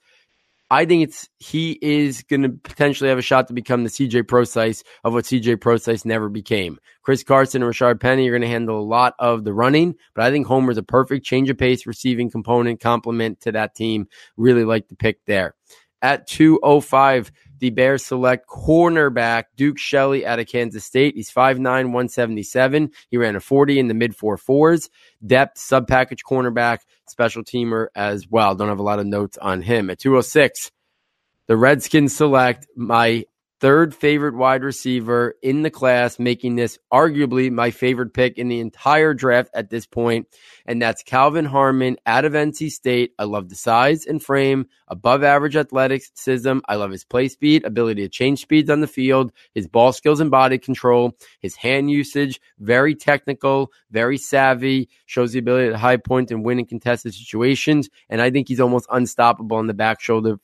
I think it's he is going to potentially have a shot to become the CJ Prosise of what CJ Prosise never became. Chris Carson and Rashaad Penny are going to handle a lot of the running, but I think Homer's a perfect change of pace receiving component complement to that team. Really like the pick there. At 205, the Bears select cornerback Duke Shelley out of Kansas State. He's 5'9, 177. He ran a 40 in the mid four fours. Depth, sub package cornerback, special teamer as well. Don't have a lot of notes on him. At 206, the Redskins select my third favorite wide receiver in the class, making this arguably my favorite pick in the entire draft at this point, and that's Kelvin Harmon out of NC State. I love the size and frame, above average athleticism. I love his play speed, ability to change speeds on the field, his ball skills and body control, his hand usage, very technical, very savvy, shows the ability to high point and win in contested situations, and I think he's almost unstoppable on the back shoulder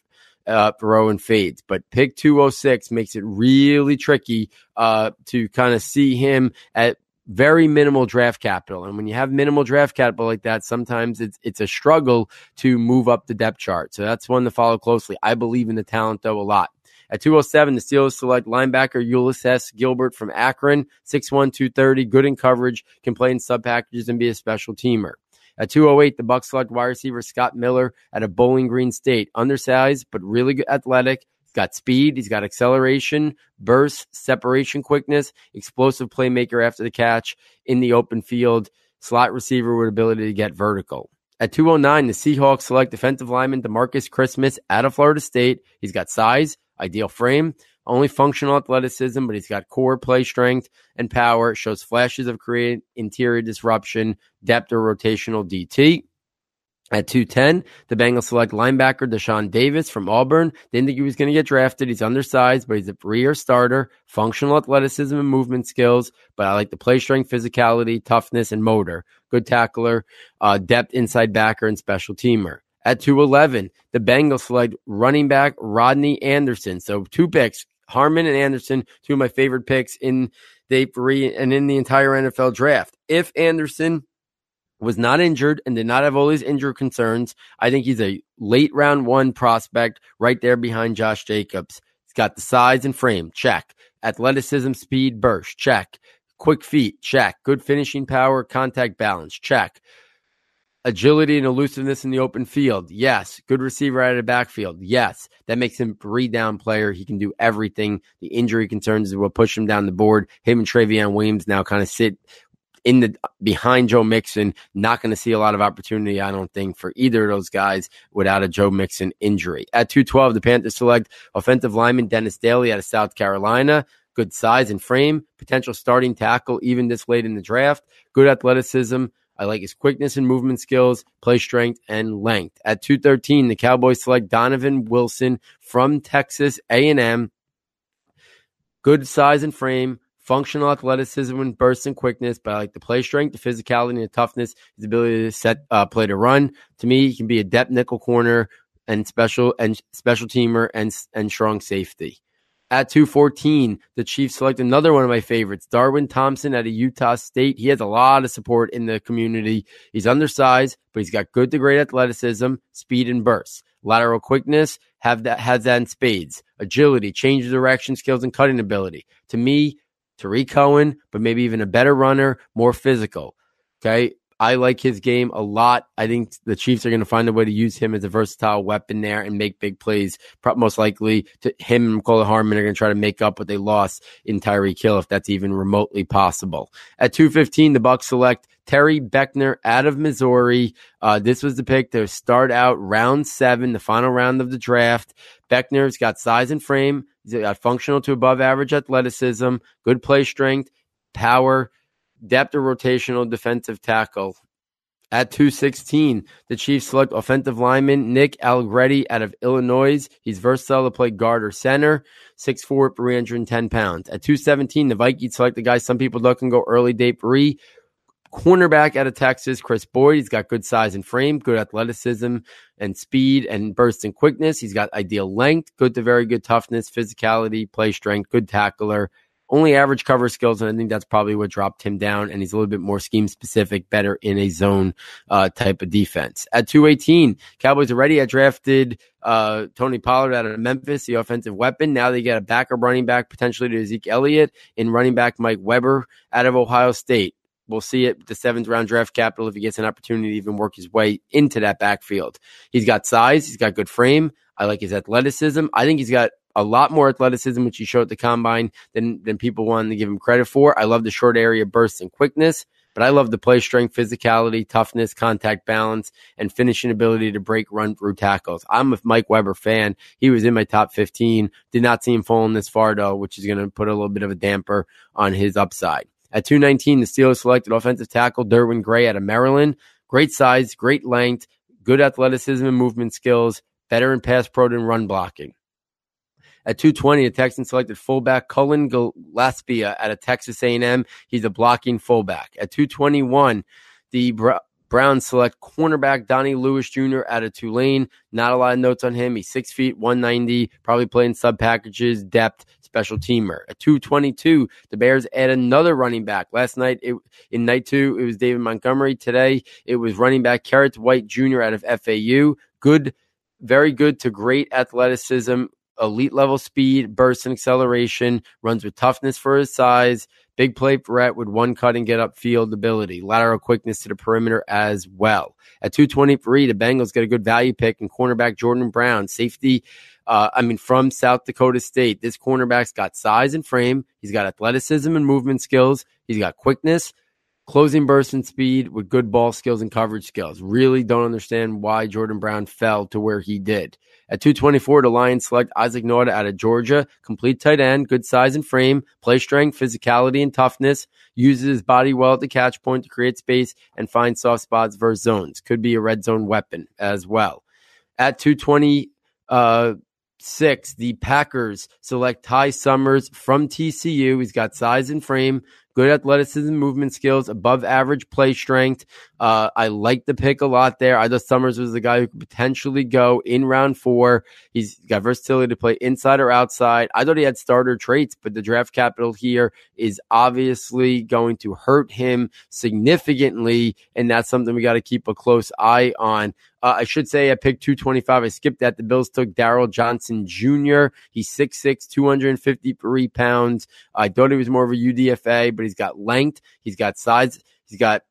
uh, throw and fades. But pick 206 makes it really tricky uh, to kind of see him at very minimal draft capital. And when you have minimal draft capital like that, sometimes it's it's a struggle to move up the depth chart. So that's one to follow closely. I believe in the talent though a lot. At 207, the Steelers select linebacker Ulysees Gilbert from Akron, 6'1, 230, good in coverage, can play in sub packages and be a special teamer. At 208, the Bucks select wide receiver Scott Miller at a Bowling Green State, undersized but really good athletic. He's got speed, he's got acceleration, burst, separation quickness, explosive playmaker after the catch in the open field, slot receiver with ability to get vertical. At 209, the Seahawks select defensive lineman Demarcus Christmas out of Florida State. He's got size, ideal frame, only functional athleticism, but he's got core play strength and power. Shows flashes of creative interior disruption, depth or rotational DT. At 210, the Bengals select linebacker Deshaun Davis from Auburn. Didn't think he was going to get drafted. He's undersized, but he's a year starter, functional athleticism and movement skills. But I like the play strength, physicality, toughness, and motor. Good tackler, uh, depth inside backer, and special teamer. At 211, the Bengals select running back Rodney Anderson. So two picks, Harmon and Anderson, two of my favorite picks in day three and in the entire NFL draft. If Anderson was not injured and did not have all these injury concerns, I think he's a late round one prospect right there behind Josh Jacobs. He's got the size and frame, check. Athleticism, speed, burst, check. Quick feet, check. Good finishing power, contact balance, check. Agility and elusiveness in the open field. Yes. Good receiver out of the backfield. Yes. That makes him a three down player. He can do everything. The injury concerns will push him down the board. Him and Trayveon Williams now kind of sit in the behind Joe Mixon. Not going to see a lot of opportunity, I don't think, for either of those guys without a Joe Mixon injury. At 212, the Panthers select offensive lineman Dennis Daley out of South Carolina. Good size and frame, potential starting tackle even this late in the draft. Good athleticism, I like his quickness and movement skills, play strength, and length. At 213, the Cowboys select Donovan Wilson from Texas A&M. Good size and frame, functional athleticism and burst and quickness, but I like the play strength, the physicality, and the toughness, his ability to set uh, play to run. To me, he can be a depth nickel corner and special and special teamer and and strong safety. At 214, the Chiefs select another one of my favorites, Darwin Thompson at a Utah State. He has a lot of support in the community. He's undersized, but he's got good to great athleticism, speed, and burst. Lateral quickness, have that has that in spades. Agility, change of direction skills, and cutting ability. To me, Tarik Cohen, but maybe even a better runner, more physical. Okay. I like his game a lot. I think the Chiefs are going to find a way to use him as a versatile weapon there and make big plays. Most likely, to him and Mecole Hardman are going to try to make up what they lost in Tyreek Hill, if that's even remotely possible. At 215, the Bucks select Terry Beckner out of Missouri. Uh, this was the pick to start out round seven, the final round of the draft. Beckner's got size and frame. He's got functional to above average athleticism, good play strength, power depth or rotational defensive tackle. At 216, the Chiefs select offensive lineman Nick Allegretti out of Illinois. He's versatile to play guard or center, 6'4", 310 pounds. At 217, the Vikings select the guy some people look and go early day three. Cornerback out of Texas, Kris Boyd. He's got good size and frame, good athleticism and speed and burst and quickness. He's got ideal length, good to very good toughness, physicality, play strength, good tackler only average cover skills, and I think that's probably what dropped him down. And he's a little bit more scheme specific, better in a zone uh, type of defense. At 218, Cowboys already had drafted uh, Tony Pollard out of Memphis, the offensive weapon. Now they get a backup running back potentially to Zeke Elliott in running back Mike Weber out of Ohio State. We'll see it the seventh round draft capital if he gets an opportunity to even work his way into that backfield. He's got size, he's got good frame. I like his athleticism. I think he's got a lot more athleticism, which he showed at the combine than than people wanted to give him credit for. I love the short area bursts and quickness, but I love the play strength, physicality, toughness, contact balance, and finishing ability to break, run through tackles. I'm a Mike Weber fan. He was in my top 15. Did not see him falling this far though, which is going to put a little bit of a damper on his upside. At 219, the Steelers selected offensive tackle Derwin Gray out of Maryland. Great size, great length, good athleticism and movement skills, better in pass pro than run blocking. At 220, the Texans selected fullback Cullen Gillaspia uh, out of Texas A&M. He's a blocking fullback. At 221, the Browns select cornerback Donnie Lewis Jr. out of Tulane. Not a lot of notes on him. He's six feet, 190, probably playing sub packages, depth, special teamer. At 222, the Bears add another running back. Last night, it, in night two, it was David Montgomery. Today, it was running back Kerrith Whyte Jr. out of FAU. Good, very good to great athleticism, elite level speed, burst, and acceleration. Runs with toughness for his size. Big play threat with one cut and get up field ability. Lateral quickness to the perimeter as well. At 223, the Bengals get a good value pick in cornerback Jordan Brown, safety. Uh, I mean, from South Dakota State, this cornerback's got size and frame. He's got athleticism and movement skills. He's got quickness, closing burst and speed with good ball skills and coverage skills. Really don't understand why Jordan Brown fell to where he did. At 224, the Lions select Isaac Nauta out of Georgia, complete tight end, good size and frame, play strength, physicality, and toughness. Uses his body well at the catch point to create space and find soft spots versus zones. Could be a red zone weapon as well. At 220, uh, six, the Packers select Ty Summers from TCU. He's got size and frame, good athleticism, movement skills, above average play strength. Uh, I like the pick a lot there. I thought Summers was the guy who could potentially go in round four. He's got versatility to play inside or outside. I thought he had starter traits, but the draft capital here is obviously going to hurt him significantly. And that's something we got to keep a close eye on. Uh, I should say I picked 225. I skipped that. The Bills took Darryl Johnson Jr. He's 6'6, 253 pounds. I thought he was more of a UDFA, but he's got length. He's got size. He's got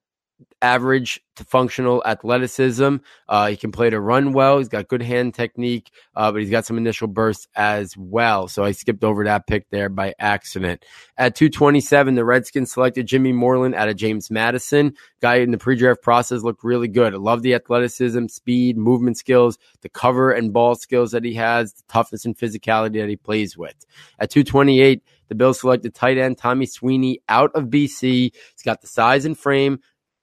average to functional athleticism. Uh, he can play to run well. He's got good hand technique, uh, but he's got some initial bursts as well. So I skipped over that pick there by accident. At 227, the Redskins selected Jimmy Moreland out of James Madison. Guy in the pre-draft process looked really good. I love the athleticism, speed, movement skills, the cover and ball skills that he has, the toughness and physicality that he plays with. At 228, the Bills selected tight end Tommy Sweeney out of BC. He's got the size and frame,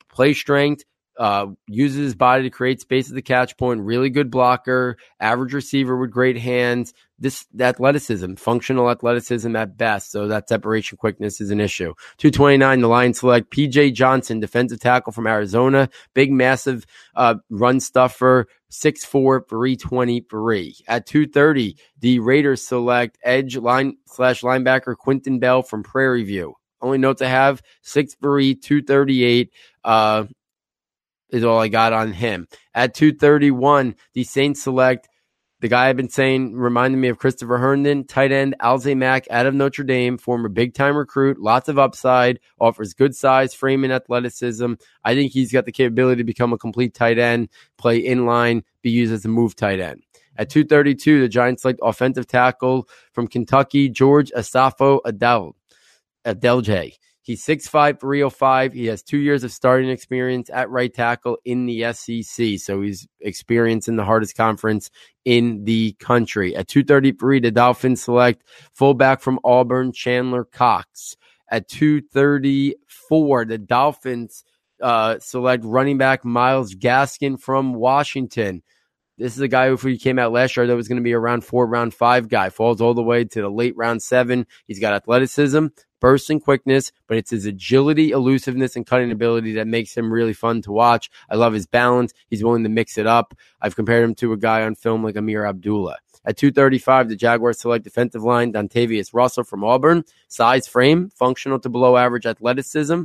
play strength, uh, uses his body to create space at the catch point. Really good blocker, average receiver with great hands. This athleticism, functional athleticism at best. So that separation quickness is an issue. 229, the Lions select PJ Johnson, defensive tackle from Arizona. Big, massive uh, run stuffer, 6'4, 323. At 230, the Raiders select edge line slash linebacker Quinton Bell from Prairie View. Only note to have 6'3, 238. Uh, is all I got on him. At 231, the Saints select the guy I've been saying reminded me of Christopher Herndon, tight end Alize Mack out of Notre Dame, former big time recruit, lots of upside, offers good size, frame, and athleticism. I think he's got the capability to become a complete tight end, play in line, be used as a move tight end. At 232, the Giants select offensive tackle from Kentucky, George Asafo Adel, Adelje. He's 6'5, 305. He has two years of starting experience at right tackle in the SEC. So he's experienced in the hardest conference in the country. At 233, the Dolphins select fullback from Auburn, Chandler Cox. At 234, the Dolphins uh, select running back Myles Gaskin from Washington. This is a guy who came out last year that was going to be a round four, round five guy. Falls all the way to the late round seven. He's got athleticism, burst and quickness, but it's his agility, elusiveness, and cutting ability that makes him really fun to watch. I love his balance. He's willing to mix it up. I've compared him to a guy on film like Ameer Abdullah. At 235, the Jaguars select defensive line Dontavius Russell from Auburn. Size, frame, functional to below average athleticism,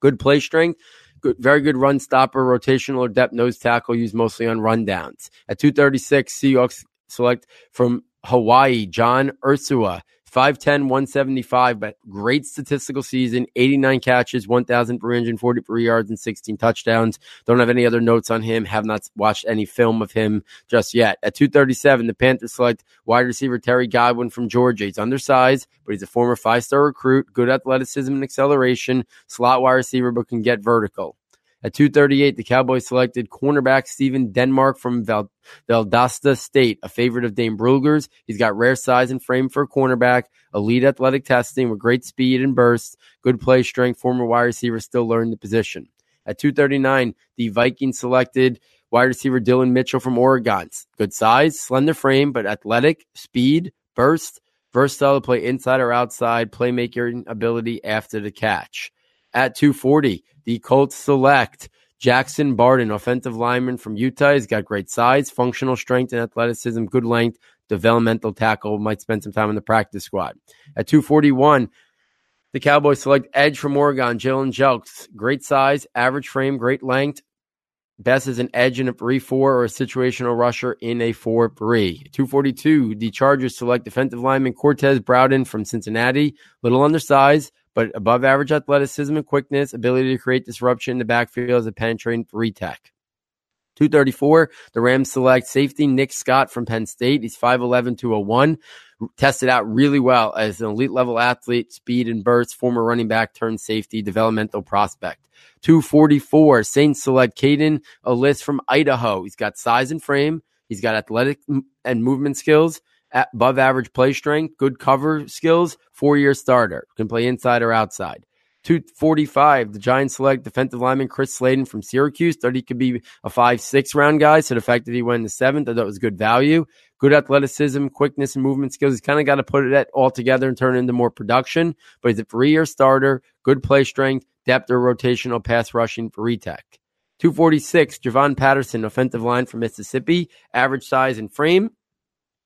good play strength. Good, very good run stopper, rotational or depth nose tackle used mostly on rundowns. At 236, Seahawks select from Hawaii, John Ursua. 5'10, 175, but great statistical season, 89 catches, 1,343 yards, and 16 touchdowns. Don't have any other notes on him. Have not watched any film of him just yet. At 237, the Panthers select wide receiver Terry Godwin from Georgia. He's undersized, but he's a former five star recruit, good athleticism and acceleration, slot wide receiver, but can get vertical. At 238, the Cowboys selected cornerback Stephen Denmark from Val- Valdosta State, a favorite of Dane Brugler's. He's got rare size and frame for a cornerback, elite athletic testing with great speed and burst, good play strength, former wide receiver still learning the position. At 239, the Vikings selected wide receiver Dillon Mitchell from Oregon. Good size, slender frame, but athletic, speed, burst, versatile to play inside or outside, playmaking ability after the catch. At 240, the Colts select Jackson Barton, offensive lineman from Utah. He's got great size, functional strength, and athleticism, good length, developmental tackle, might spend some time in the practice squad. At 241, the Cowboys select edge from Oregon, Jalen Jelks. Great size, average frame, great length. Best is an edge in a 3 4 or a situational rusher in a 4 3. 242, the Chargers select defensive lineman Cortez Broughton from Cincinnati. Little undersized, but above average athleticism and quickness, ability to create disruption in the backfield as a penetrating three tech. 234, the Rams select safety Nick Scott from Penn State. He's 5'11, 201. Tested out really well as an elite level athlete, speed and burst, former running back turned safety, developmental prospect. 244, Saints select Kaden Elliss from Idaho. He's got size and frame. He's got athletic and movement skills, above average play strength, good cover skills, four year starter. Can play inside or outside. 245, the Giants select defensive lineman Chris Slayton from Syracuse. Thought he could be a five, six round guy. So the fact that he went in the seventh, I thought was good value. Good athleticism, quickness, and movement skills. He's kind of got to put it all together and turn it into more production. But he's a three year starter, good play strength, depth or rotational pass rushing for retech. 246, Javon Patterson, offensive line from Mississippi. Average size and frame.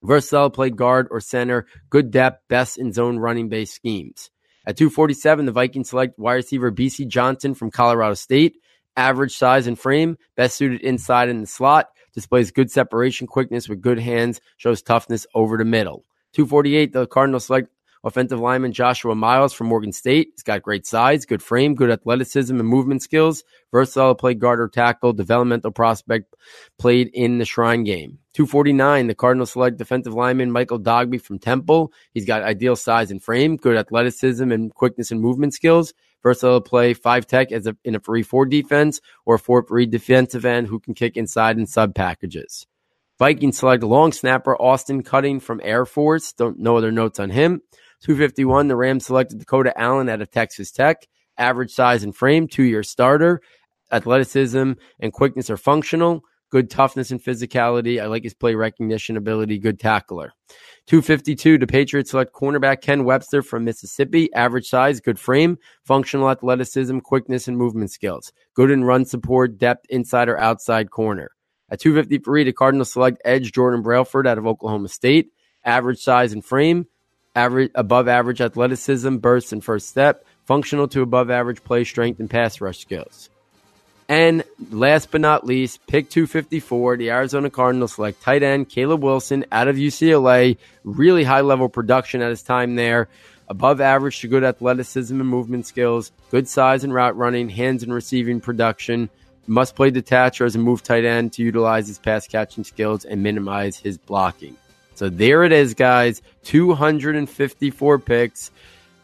Versatile, played guard or center. Good depth, best in zone running based schemes. At 247, the Vikings select wide receiver Bisi Johnson from Colorado State. Average size and frame, best suited inside in the slot, displays good separation quickness with good hands, shows toughness over the middle. 248, the Cardinals select offensive lineman Joshua Miles from Morgan State. He's got great size, good frame, good athleticism and movement skills. Versatile play guard or tackle, developmental prospect, played in the Shrine game. 249, the Cardinals select defensive lineman Michael Dogbe from Temple. He's got ideal size and frame, good athleticism and quickness and movement skills. Versatile play five tech as a, in a 3 4 defense or a 4 3 defensive end who can kick inside and sub packages. Vikings select long snapper Austin Cutting from Air Force. Don't know other notes on him. 251, the Rams selected Dakota Allen out of Texas Tech. Average size and frame, two year starter. Athleticism and quickness are functional good toughness and physicality. I like his play recognition ability, good tackler. 252, the Patriots select cornerback Ken Webster from Mississippi. Average size, good frame, functional athleticism, quickness, and movement skills. Good in run support, depth, inside or outside corner. At 253, the Cardinals select edge Jordan Brailford out of Oklahoma State. Average size and frame, average above average athleticism, burst, and first step. Functional to above average play strength and pass rush skills. And last but not least, pick 254, the Arizona Cardinals select tight end Caleb Wilson out of UCLA. Really high level production at his time there. Above average to good athleticism and movement skills, good size and route running, hands and receiving production. Must play detacher as a move tight end to utilize his pass catching skills and minimize his blocking. So there it is, guys. 254 picks.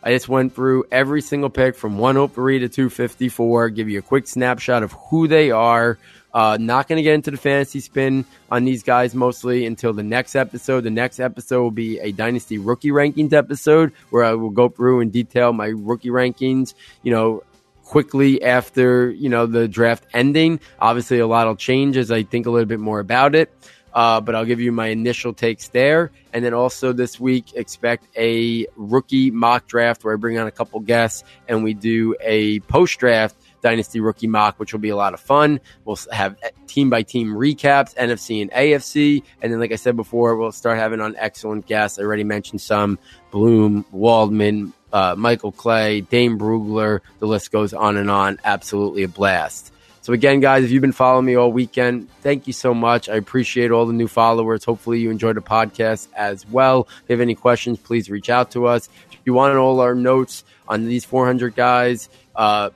I just went through every single pick from 103 to 254, give you a quick snapshot of who they are. Uh, not going to get into the fantasy spin on these guys mostly until the next episode. The next episode will be a Dynasty rookie rankings episode where I will go through and detail my rookie rankings, you know, quickly after, you know, the draft ending. Obviously, a lot will change as I think a little bit more about it. Uh, but I'll give you my initial takes there. And then also this week, expect a rookie mock draft where I bring on a couple guests and we do a post draft Dynasty rookie mock, which will be a lot of fun. We'll have team by team recaps, NFC and AFC. And then, like I said before, we'll start having on excellent guests. I already mentioned some Bloom, Waldman, uh, Michael Clay, Dane Brugler. The list goes on and on. Absolutely a blast. So again, guys, if you've been following me all weekend, thank you so much. I appreciate all the new followers. Hopefully you enjoyed the podcast as well. If you have any questions, please reach out to us. If you want all our notes on these 400 guys, uh,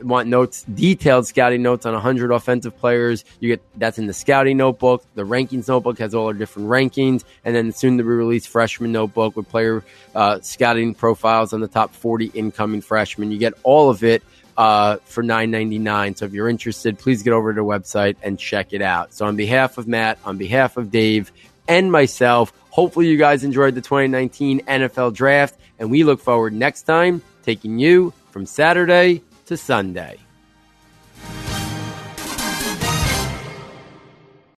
want notes, detailed scouting notes on 100 offensive players, you get that's in the scouting notebook. The rankings notebook has all our different rankings, and then soon to be released freshman notebook with player uh, scouting profiles on the top 40 incoming freshmen. You get all of it uh, for nine ninety nine. So if you're interested, please get over to the website and check it out. So on behalf of Matt, on behalf of Dave, and myself, hopefully you guys enjoyed the 2019 NFL Draft, and we look forward next time taking you from Saturday to Sunday.